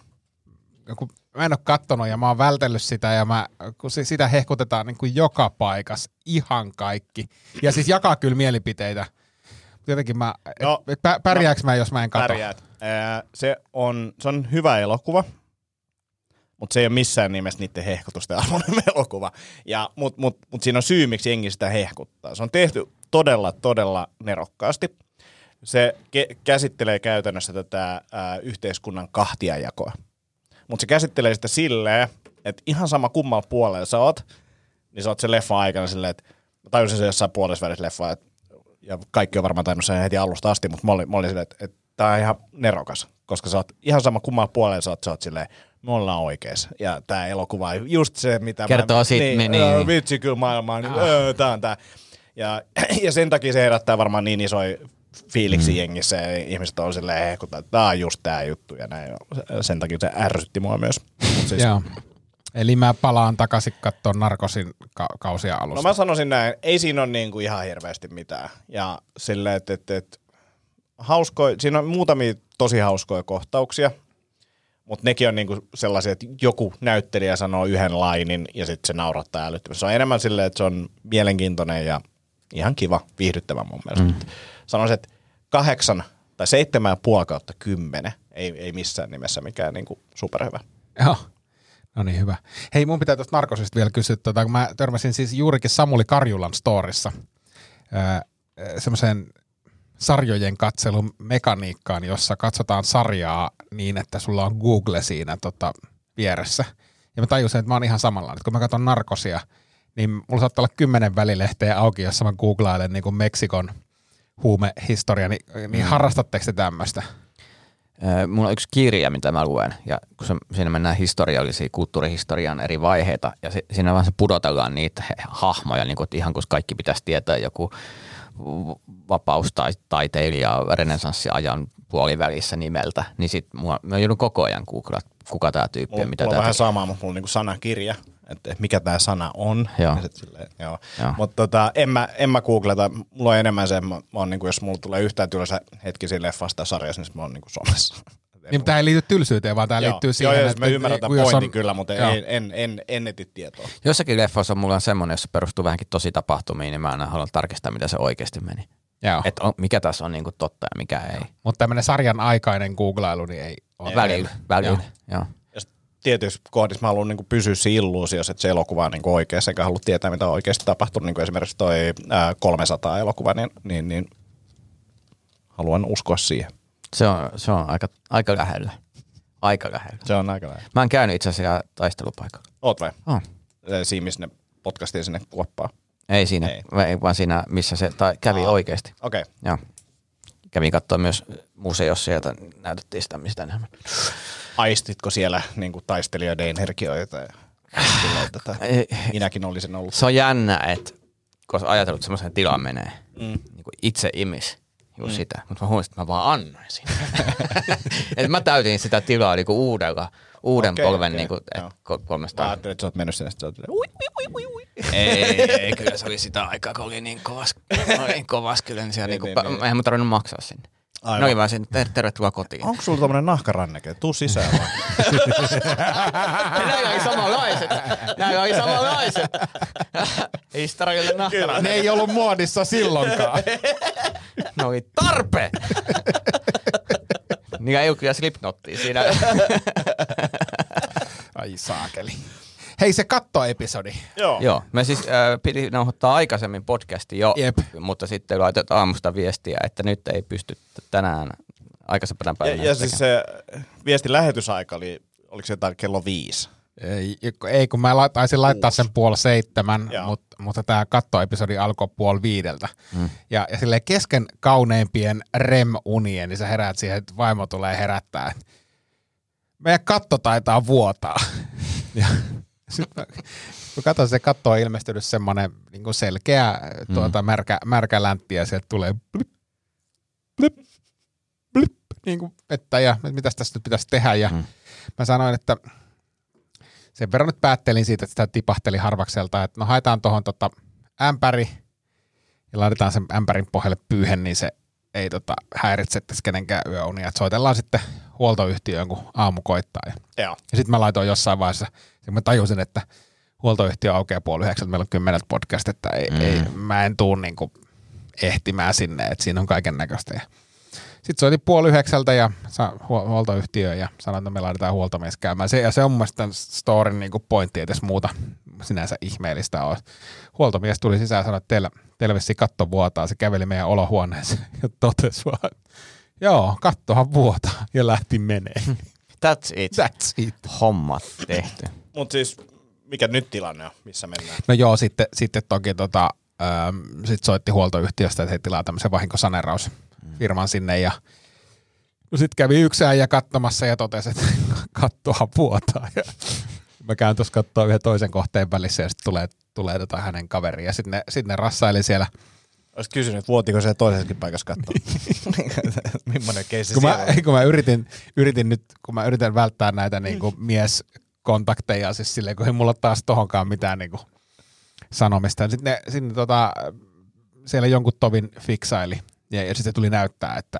Speaker 4: Kun mä en ole kattonut ja mä oon vältellyt sitä ja mä, kun se, sitä hehkutetaan niin kuin joka paikas, ihan kaikki. Ja siis jakaa kyllä mielipiteitä. Jotenkin mä,
Speaker 5: No,
Speaker 4: no, et, pä, pärjääks mä, jos mä en katso?
Speaker 5: Pärjäät. Ää, se, on, se on hyvä elokuva, mutta se ei ole missään nimessä niiden hehkutusten arvoinen (laughs) elokuva. Ja, mut, mut, mut siinä on syy, miksi jengi sitä hehkuttaa. Se on tehty todella, todella nerokkaasti. Se ke- käsittelee käytännössä tätä ää, yhteiskunnan kahtiajakoa. Mutta se käsittelee sitä silleen, että ihan sama kummalla puolella sä oot, niin sä oot sen leffa aikana silleen, että mä tajusin sen jossain puolessa välissä leffaa, että ja kaikki on varmaan tainnut sen heti alusta asti, mutta mä olin, mä olin silleen, että, että tää on ihan nerokas, koska sä oot ihan sama kummalla puolella sä oot, sä oot silleen, me ollaan oikeassa. Ja tää elokuva on just se, mitä
Speaker 2: Kertoo
Speaker 5: mä...
Speaker 2: siitä,
Speaker 5: niin,
Speaker 2: niin,
Speaker 5: niin,
Speaker 2: niin.
Speaker 5: vitsi kyllä maailmaa, niin, öö, tää on tää. Ja, (clears throat) ja sen takia se herättää varmaan niin isoja fiiliksi mm. jengissä ja ihmiset on silleen hehkuta, että tää on just tää juttu ja näin. Sen takia se ärsytti mua myös. Mut siis,
Speaker 4: Joo. Eli mä palaan takaisin katsomaan Narkosin ka- kausia
Speaker 5: No
Speaker 4: alusta.
Speaker 5: mä sanoisin näin, ei siinä ole niinku ihan hirveästi mitään. Ja silleen, että et, et, hauskoja, siinä on muutamia tosi hauskoja kohtauksia, mutta nekin on niinku sellaisia, että joku näyttelijä sanoo yhden lainin ja sitten se naurattaa älyttömästi. Se on enemmän silleen, että se on mielenkiintoinen ja ihan kiva, viihdyttävä mun mielestä. Mm. Sanoisin, että kahdeksan tai seitsemän ja puoli kautta kymmenen ei, ei missään nimessä mikään niinku superhyvä.
Speaker 4: Joo. No niin, hyvä. Hei, mun pitää tuosta Narkosista vielä kysyä, tota, kun mä törmäsin siis juurikin Samuli Karjulan storissa semmoiseen sarjojen katselun mekaniikkaan, jossa katsotaan sarjaa niin, että sulla on Google siinä tota, vieressä. Ja mä tajusin, että mä oon ihan samanlainen. Kun mä katson Narkosia, niin mulla saattaa olla kymmenen välilehteä auki, jossa mä googlailen niin kuin Meksikon huumehistoria, niin, niin harrastatteko te tämmöistä?
Speaker 2: Mulla on yksi kirja, mitä mä luen, ja kun se, siinä mennään historiallisia, kulttuurihistorian eri vaiheita, ja se, siinä vaan se pudotellaan niitä hahmoja, niin kuin, että ihan kun kaikki pitäisi tietää joku vapaustaiteilija renesanssiajan puolivälissä nimeltä, niin sit mua, mä joudun koko ajan googlaa, kuka tämä tyyppi on,
Speaker 5: Mulla,
Speaker 2: mitä
Speaker 5: mulla on vähän sama, mutta mulla on niinku sanakirja, että mikä tämä sana on.
Speaker 2: Joo.
Speaker 5: Ja sit silleen, joo.
Speaker 2: Joo.
Speaker 5: Mutta tota, en, mä, en mä googleta, mulla on enemmän se, mä, mä oon, niinku, jos mulla tulee yhtään tylsä hetki siinä leffasta sarjassa, niin mä oon niinku somessa. (laughs)
Speaker 4: Niin, tämä ei liity tylsyyteen, vaan tämä
Speaker 5: Joo.
Speaker 4: liittyy siihen,
Speaker 5: joo, joo,
Speaker 4: että...
Speaker 5: mä ymmärrän tämän
Speaker 4: jos
Speaker 5: pointin
Speaker 4: on-
Speaker 5: kyllä, mutta
Speaker 4: Joo.
Speaker 5: en, en, en, en eti tietoa.
Speaker 2: Jossakin leffoissa mulla on semmoinen, jossa perustuu vähänkin tosi tapahtumiin, niin mä aina haluan tarkistaa, mitä se oikeasti meni.
Speaker 4: Joo.
Speaker 2: Että on, mikä tässä on niinku totta ja mikä ei.
Speaker 4: Mutta tämmöinen sarjan aikainen googlailu niin ei ole.
Speaker 2: Välillä, välillä, joo.
Speaker 5: Ja sit tietyissä kohdissa mä haluan niinku pysyä siinä illuusiossa, että se elokuva on niinku oikeassa, enkä halua tietää, mitä on oikeasti tapahtunut. Niin kuin esimerkiksi toi ää, 300 elokuva, niin, niin, niin haluan uskoa siihen.
Speaker 2: Se on, se on aika, aika lähellä. Aika lähellä.
Speaker 5: Se on aika lähellä.
Speaker 2: Mä en käynyt itse asiassa taistelupaikalla.
Speaker 5: Oot vai?
Speaker 2: On.
Speaker 5: Siinä, missä ne podcastiin sinne kuoppaan.
Speaker 2: Ei siinä,
Speaker 5: Ei.
Speaker 2: Vaan siinä, missä se tai kävi
Speaker 5: Aa.
Speaker 2: oikeasti.
Speaker 5: Okei. Okay.
Speaker 2: Joo. Kävin katsoa myös museossa, sieltä näytettiin sitä, mistä enemmän.
Speaker 5: Aistitko siellä niin kuin taistelijoiden energioita? Ja tätä. Minäkin olisin ollut.
Speaker 2: se on jännä, että kun ajatellut, että semmoiseen tilaan menee,
Speaker 5: Mm.
Speaker 2: niin kuin itse imis just mm. sitä, mutta mä huomasin, että mä vaan annoin sinne. (laughs) Et mä täytin sitä tilaa niin kuin uudella, uuden okay, polven
Speaker 5: okei,
Speaker 2: niin kuin,
Speaker 5: joo.
Speaker 2: et, ko-
Speaker 5: Mä
Speaker 2: 300.
Speaker 5: ajattelin, että sä oot mennyt sinne, että sä oot ui, ui, ui, ui.
Speaker 2: Ei, ei, kyllä se oli sitä aikaa, kun oli niin kovas, niin kovas kyllä, niin siellä
Speaker 5: Niin,
Speaker 2: niin, niin,
Speaker 5: niin,
Speaker 2: niin.
Speaker 5: niin.
Speaker 2: eihän mä tarvinnut maksaa sinne.
Speaker 5: Aivan.
Speaker 2: No oli vaan sinne, ter- tervetuloa kotiin.
Speaker 5: Onko sulla tommonen nahkaranneke? Tuu sisään vaan. (laughs)
Speaker 2: Näillä oli samanlaiset. Näillä oli samanlaiset. (laughs) Historiallinen nahkara.
Speaker 4: Ne ei ollut muodissa silloinkaan.
Speaker 2: Ne oli tarpeen. Niillä ei ole kyllä slipnottia siinä.
Speaker 4: Ai saakeli. Hei se kattoepisodi.
Speaker 5: Joo.
Speaker 2: Joo, me siis äh, piti nauhoittaa aikaisemmin podcasti jo,
Speaker 4: Jep.
Speaker 2: mutta sitten laitet aamusta viestiä, että nyt ei pysty tänään aikaisempana
Speaker 5: Ja,
Speaker 2: päivänä.
Speaker 5: ja siis se viestin lähetysaika oli, oliko se jotain kello viisi?
Speaker 4: Ei, ei kun mä taisin laittaa sen puoli seitsemän,
Speaker 5: Joo.
Speaker 4: mut, mutta tämä kattoepisodi alkoi puoli viideltä. Mm. Ja, ja silleen kesken kauneimpien REM-unien, niin sä heräät siihen, että vaimo tulee herättää. meidän katto taitaa vuotaa. Ja sitten kun katsoin, se katto on ilmestynyt semmoinen niin selkeä tuota, märkä, märkä läntti ja sieltä tulee blip, blip, blip, niin kuin vettä ja mitä tässä nyt pitäisi tehdä. Ja
Speaker 2: Mm.
Speaker 4: mä sanoin, että sen verran nyt päättelin siitä, että sitä tipahteli harvakselta, että no haetaan tuohon tota ämpäri ja laitetaan sen ämpärin pohjalle pyyhen, niin se ei tota, häiritse tässä kenenkään yöunia. Et soitellaan sitten huoltoyhtiöön, kun aamu koittaa. Ja,
Speaker 5: Joo.
Speaker 4: ja sitten mä laitoin jossain vaiheessa, kun mä tajusin, että huoltoyhtiö aukeaa puoli yhdeksältä, meillä on kymmeneltä podcast, että ei, mm. ei, mä en tuu niinku ehtimään sinne, että siinä on kaiken näköistä. Ja sitten soitin puoli yhdeksältä ja sa- huol- huoltoyhtiöön ja sanoin, että me laitetaan huoltomies käymään. Se, ja se on mun mielestä tämän storin niinku pointti, edes muuta sinänsä ihmeellistä on. Huoltomies tuli sisään ja sanoi, että teillä, teillä vissiin katto vuotaa. Se käveli meidän olohuoneeseen (laughs) ja totesi vaan, että joo, kattohan vuotaa ja lähti menee. (laughs)
Speaker 2: That's it.
Speaker 4: That's it.
Speaker 2: Hommat tehty.
Speaker 5: Mutta siis, mikä nyt tilanne on, missä mennään?
Speaker 4: No joo, sitten, sitten toki tota, ähm, sit soitti huoltoyhtiöstä, että he tilaa tämmöisen vahinkosaneerausfirman sinne ja no sitten kävi yksi äijä katsomassa ja totesi, että (laughs) kattoa vuotaa. Ja mä käyn tuossa katsoa yhden toisen kohteen välissä ja sitten tulee, tulee tota hänen kaveri ja sitten ne, sit ne rassaili siellä.
Speaker 5: Olisit kysynyt, että vuotiko se toisessakin paikassa katsoa. (laughs) Millainen keissi
Speaker 4: Kun mä,
Speaker 5: siellä on?
Speaker 4: kun mä yritin, yritin nyt, kun mä yritän välttää näitä niin kuin mieskontakteja, siis silleen, kun ei mulla taas tohonkaan mitään niin kuin sanomista. Sitten ne, sinne tota, siellä jonkun tovin fiksaili ja, ja sitten tuli näyttää, että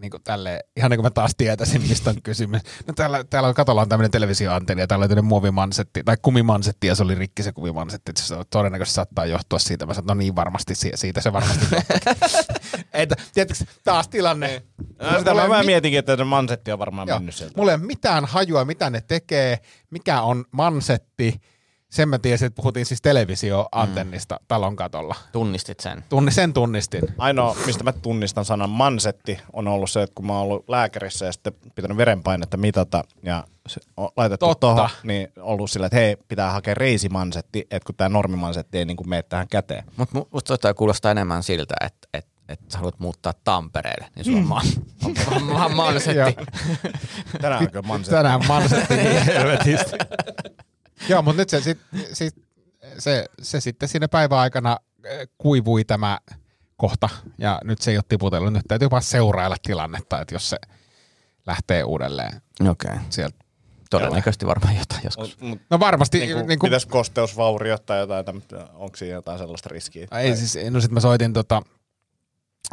Speaker 4: niin kuin tälle, ihan niin kuin mä taas tietäisin, mistä on kysymys. No täällä, täällä on katolla on tämmöinen televisioantenni ja täällä on tämmöinen muovimansetti, tai kumimansetti ja se oli rikki se kumimansetti, että se todennäköisesti saattaa johtua siitä. Mä sanoin, no niin varmasti, si- siitä se varmasti (laughs) että, tiedätkö, taas tilanne.
Speaker 5: No, sitä
Speaker 4: Mulla
Speaker 5: mä,
Speaker 4: ei
Speaker 5: mä
Speaker 4: mi-
Speaker 5: mietinkin, että se mansetti on varmaan
Speaker 4: Joo.
Speaker 5: mennyt sieltä.
Speaker 4: Mulla ei ole mitään hajua, mitä ne tekee, mikä on mansetti. Sen mä tiesin, että puhuttiin siis televisioantennista mm. talon katolla.
Speaker 2: Tunnistit sen.
Speaker 4: Tunni, sen tunnistin.
Speaker 5: Ainoa, mistä mä tunnistan sanan mansetti, on ollut se, että kun mä oon ollut lääkärissä ja sitten pitänyt verenpainetta mitata ja se on laitettu
Speaker 4: Totta.
Speaker 5: tuohon, niin ollut sillä, että hei, pitää hakea reisimansetti, että kun tämä normimansetti ei niin kuin mene tähän käteen.
Speaker 2: Mutta musta toi kuulostaa enemmän siltä, että et, et sä haluat muuttaa Tampereelle, niin sulla on on, on, on mahdollisetti.
Speaker 4: Joo.
Speaker 5: Tänään on kyllä mansetti.
Speaker 4: Tänään mansetti niin helvetisti. (laughs) Joo, mutta nyt se, sit, sit, se, se sitten siinä päivän aikana eh, kuivui tämä kohta ja nyt se ei ole tiputellut. Nyt täytyy vaan seurailla tilannetta, että jos se lähtee uudelleen
Speaker 2: Okei. Okay.
Speaker 4: sieltä.
Speaker 2: Todennäköisesti varmaan jotain joskus.
Speaker 5: Mut, mut,
Speaker 4: No varmasti.
Speaker 5: niin kuin,
Speaker 4: niin kuin,
Speaker 5: Pitäisi kosteusvauriot tai jotain, onko siinä jotain sellaista riskiä?
Speaker 4: Ei siis, no sit mä soitin tota,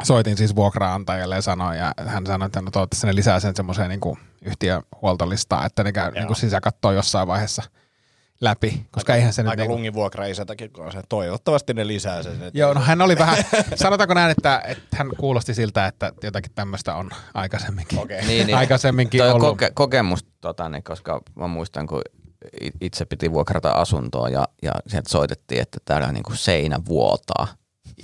Speaker 4: soitin siis vuokraantajalle ja sanoin, ja hän sanoi, että no toivottavasti ne lisää sen semmoiseen niin yhtiöhuoltolistaan, että ne käy niin kuin sisäkattoo jossain vaiheessa läpi, koska eihän se nyt
Speaker 5: Aika
Speaker 4: niin kuin,
Speaker 5: lungivuokraisätäkin, kun on se. Toivottavasti ne lisää sen. että-
Speaker 4: Joo, no hän oli vähän, (laughs) sanotaanko näin, että, että hän kuulosti siltä, että jotakin tämmöistä on aikaisemminkin,
Speaker 5: Okei. (laughs)
Speaker 2: Niin, niin.
Speaker 4: aikaisemminkin
Speaker 2: Toi
Speaker 4: ollut.
Speaker 2: koke- kokemus, tota, niin, koska mä muistan, kun itse piti vuokrata asuntoa ja, ja sieltä soitettiin, että täällä niin kuin seinä vuotaa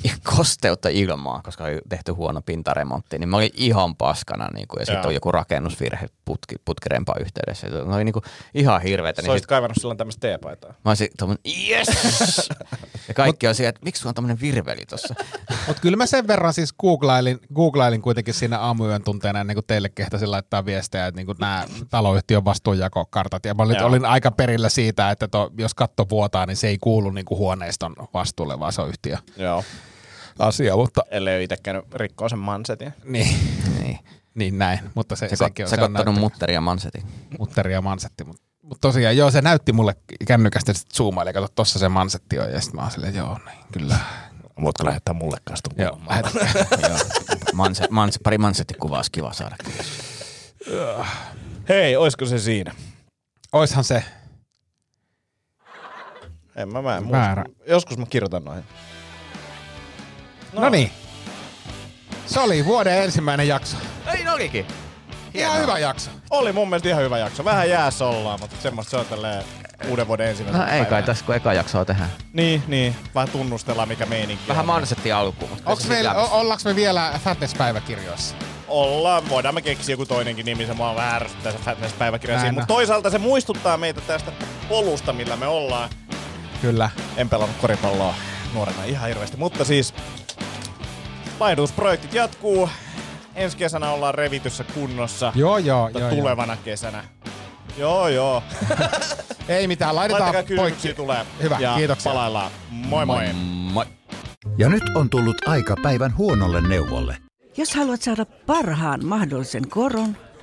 Speaker 2: (laughs) kosteutta ilmaa, koska oli tehty huono pintaremontti, niin mä olin ihan paskana niin kuin, ja sitten on joku rakennusvirhe putki, putkirempaa yhteydessä. Ne oli niin kuin, ihan hirveetä.
Speaker 5: Sä
Speaker 2: Niin
Speaker 5: olisit
Speaker 2: sit,
Speaker 5: kaivannut silloin tämmöistä teepaitaa.
Speaker 2: mä olisin tommonen, yes! (laughs) ja kaikki on siellä, että miksi sulla on tämmöinen virveli tossa? (laughs)
Speaker 4: Mutta kyllä mä sen verran siis googlailin, googlailin kuitenkin siinä aamuyön tunteena ennen kuin teille kehtasin laittaa viestejä, että niin nämä taloyhtiön vastuunjakokartat. Ja mä olin, olin aika perillä siitä, että to, jos katto vuotaa, niin se ei kuulu niin kuin huoneiston vastuulle, vaan se on yhtiö
Speaker 5: Joo.
Speaker 4: Asia. Mutta
Speaker 5: Ellei ole itse käynyt rikkoa sen mansetin.
Speaker 4: niin,
Speaker 2: niin.
Speaker 4: niin näin. Mutta se,
Speaker 2: Se,
Speaker 4: sekin on, se on
Speaker 2: kattonut
Speaker 4: näytti,
Speaker 2: mutteri ja mansetin.
Speaker 4: mutteri ja mansetti. Mutta mut tosiaan, joo, se näytti mulle kännykästä, että sitten zoomaili, kato, tossa se mansetti on. Ja sitten mä oon silleen, joo, niin, kyllä.
Speaker 5: Voitko lähettää mulle kanssa tuon
Speaker 4: Joo? (laughs)
Speaker 2: Joo. Manse, manse, pari mansettikuvaa olisi kiva saada.
Speaker 5: Hei, oisko se siinä?
Speaker 4: Oishan se.
Speaker 5: En mä, mä en
Speaker 4: Väärä.
Speaker 5: muista. Joskus mä kirjoitan noihin.
Speaker 4: No niin. Se oli vuoden ensimmäinen jakso.
Speaker 2: Ei olikin.
Speaker 4: Ihan hyvä jakso.
Speaker 5: Oli mun mielestä ihan hyvä jakso. Vähän jäässä ollaan, mutta semmoista se on tälleen uuden vuoden ensimmäisen
Speaker 2: No ei kai tässä, kun eka jaksoa tehdään.
Speaker 5: Niin, niin. Vähän tunnustellaan, mikä meininki
Speaker 2: Vähän
Speaker 5: on.
Speaker 2: mansetti alkuun.
Speaker 4: Onks o- ollaanko me vielä Fatness-päiväkirjoissa?
Speaker 5: Ollaan, voidaan me keksiä joku toinenkin nimi, se mua vähän ärsyttää se Fatness-päiväkirja Mutta toisaalta se muistuttaa meitä tästä polusta, millä me ollaan.
Speaker 4: Kyllä.
Speaker 5: En pelannut koripalloa nuorena ihan hirveästi, mutta siis laihdutusprojektit jatkuu. Ensi kesänä ollaan revityssä kunnossa.
Speaker 4: Joo, joo, joo. joo.
Speaker 5: tulevana kesänä Joo, joo. (laughs)
Speaker 4: Ei mitään, laitetaan poikki.
Speaker 5: kysymyksiä tulee.
Speaker 4: Hyvä,
Speaker 5: ja
Speaker 4: kiitoksia.
Speaker 5: palaillaan. Moi moi.
Speaker 2: Moi.
Speaker 6: Ja nyt on tullut aika päivän huonolle neuvolle.
Speaker 7: Jos haluat saada parhaan mahdollisen koron,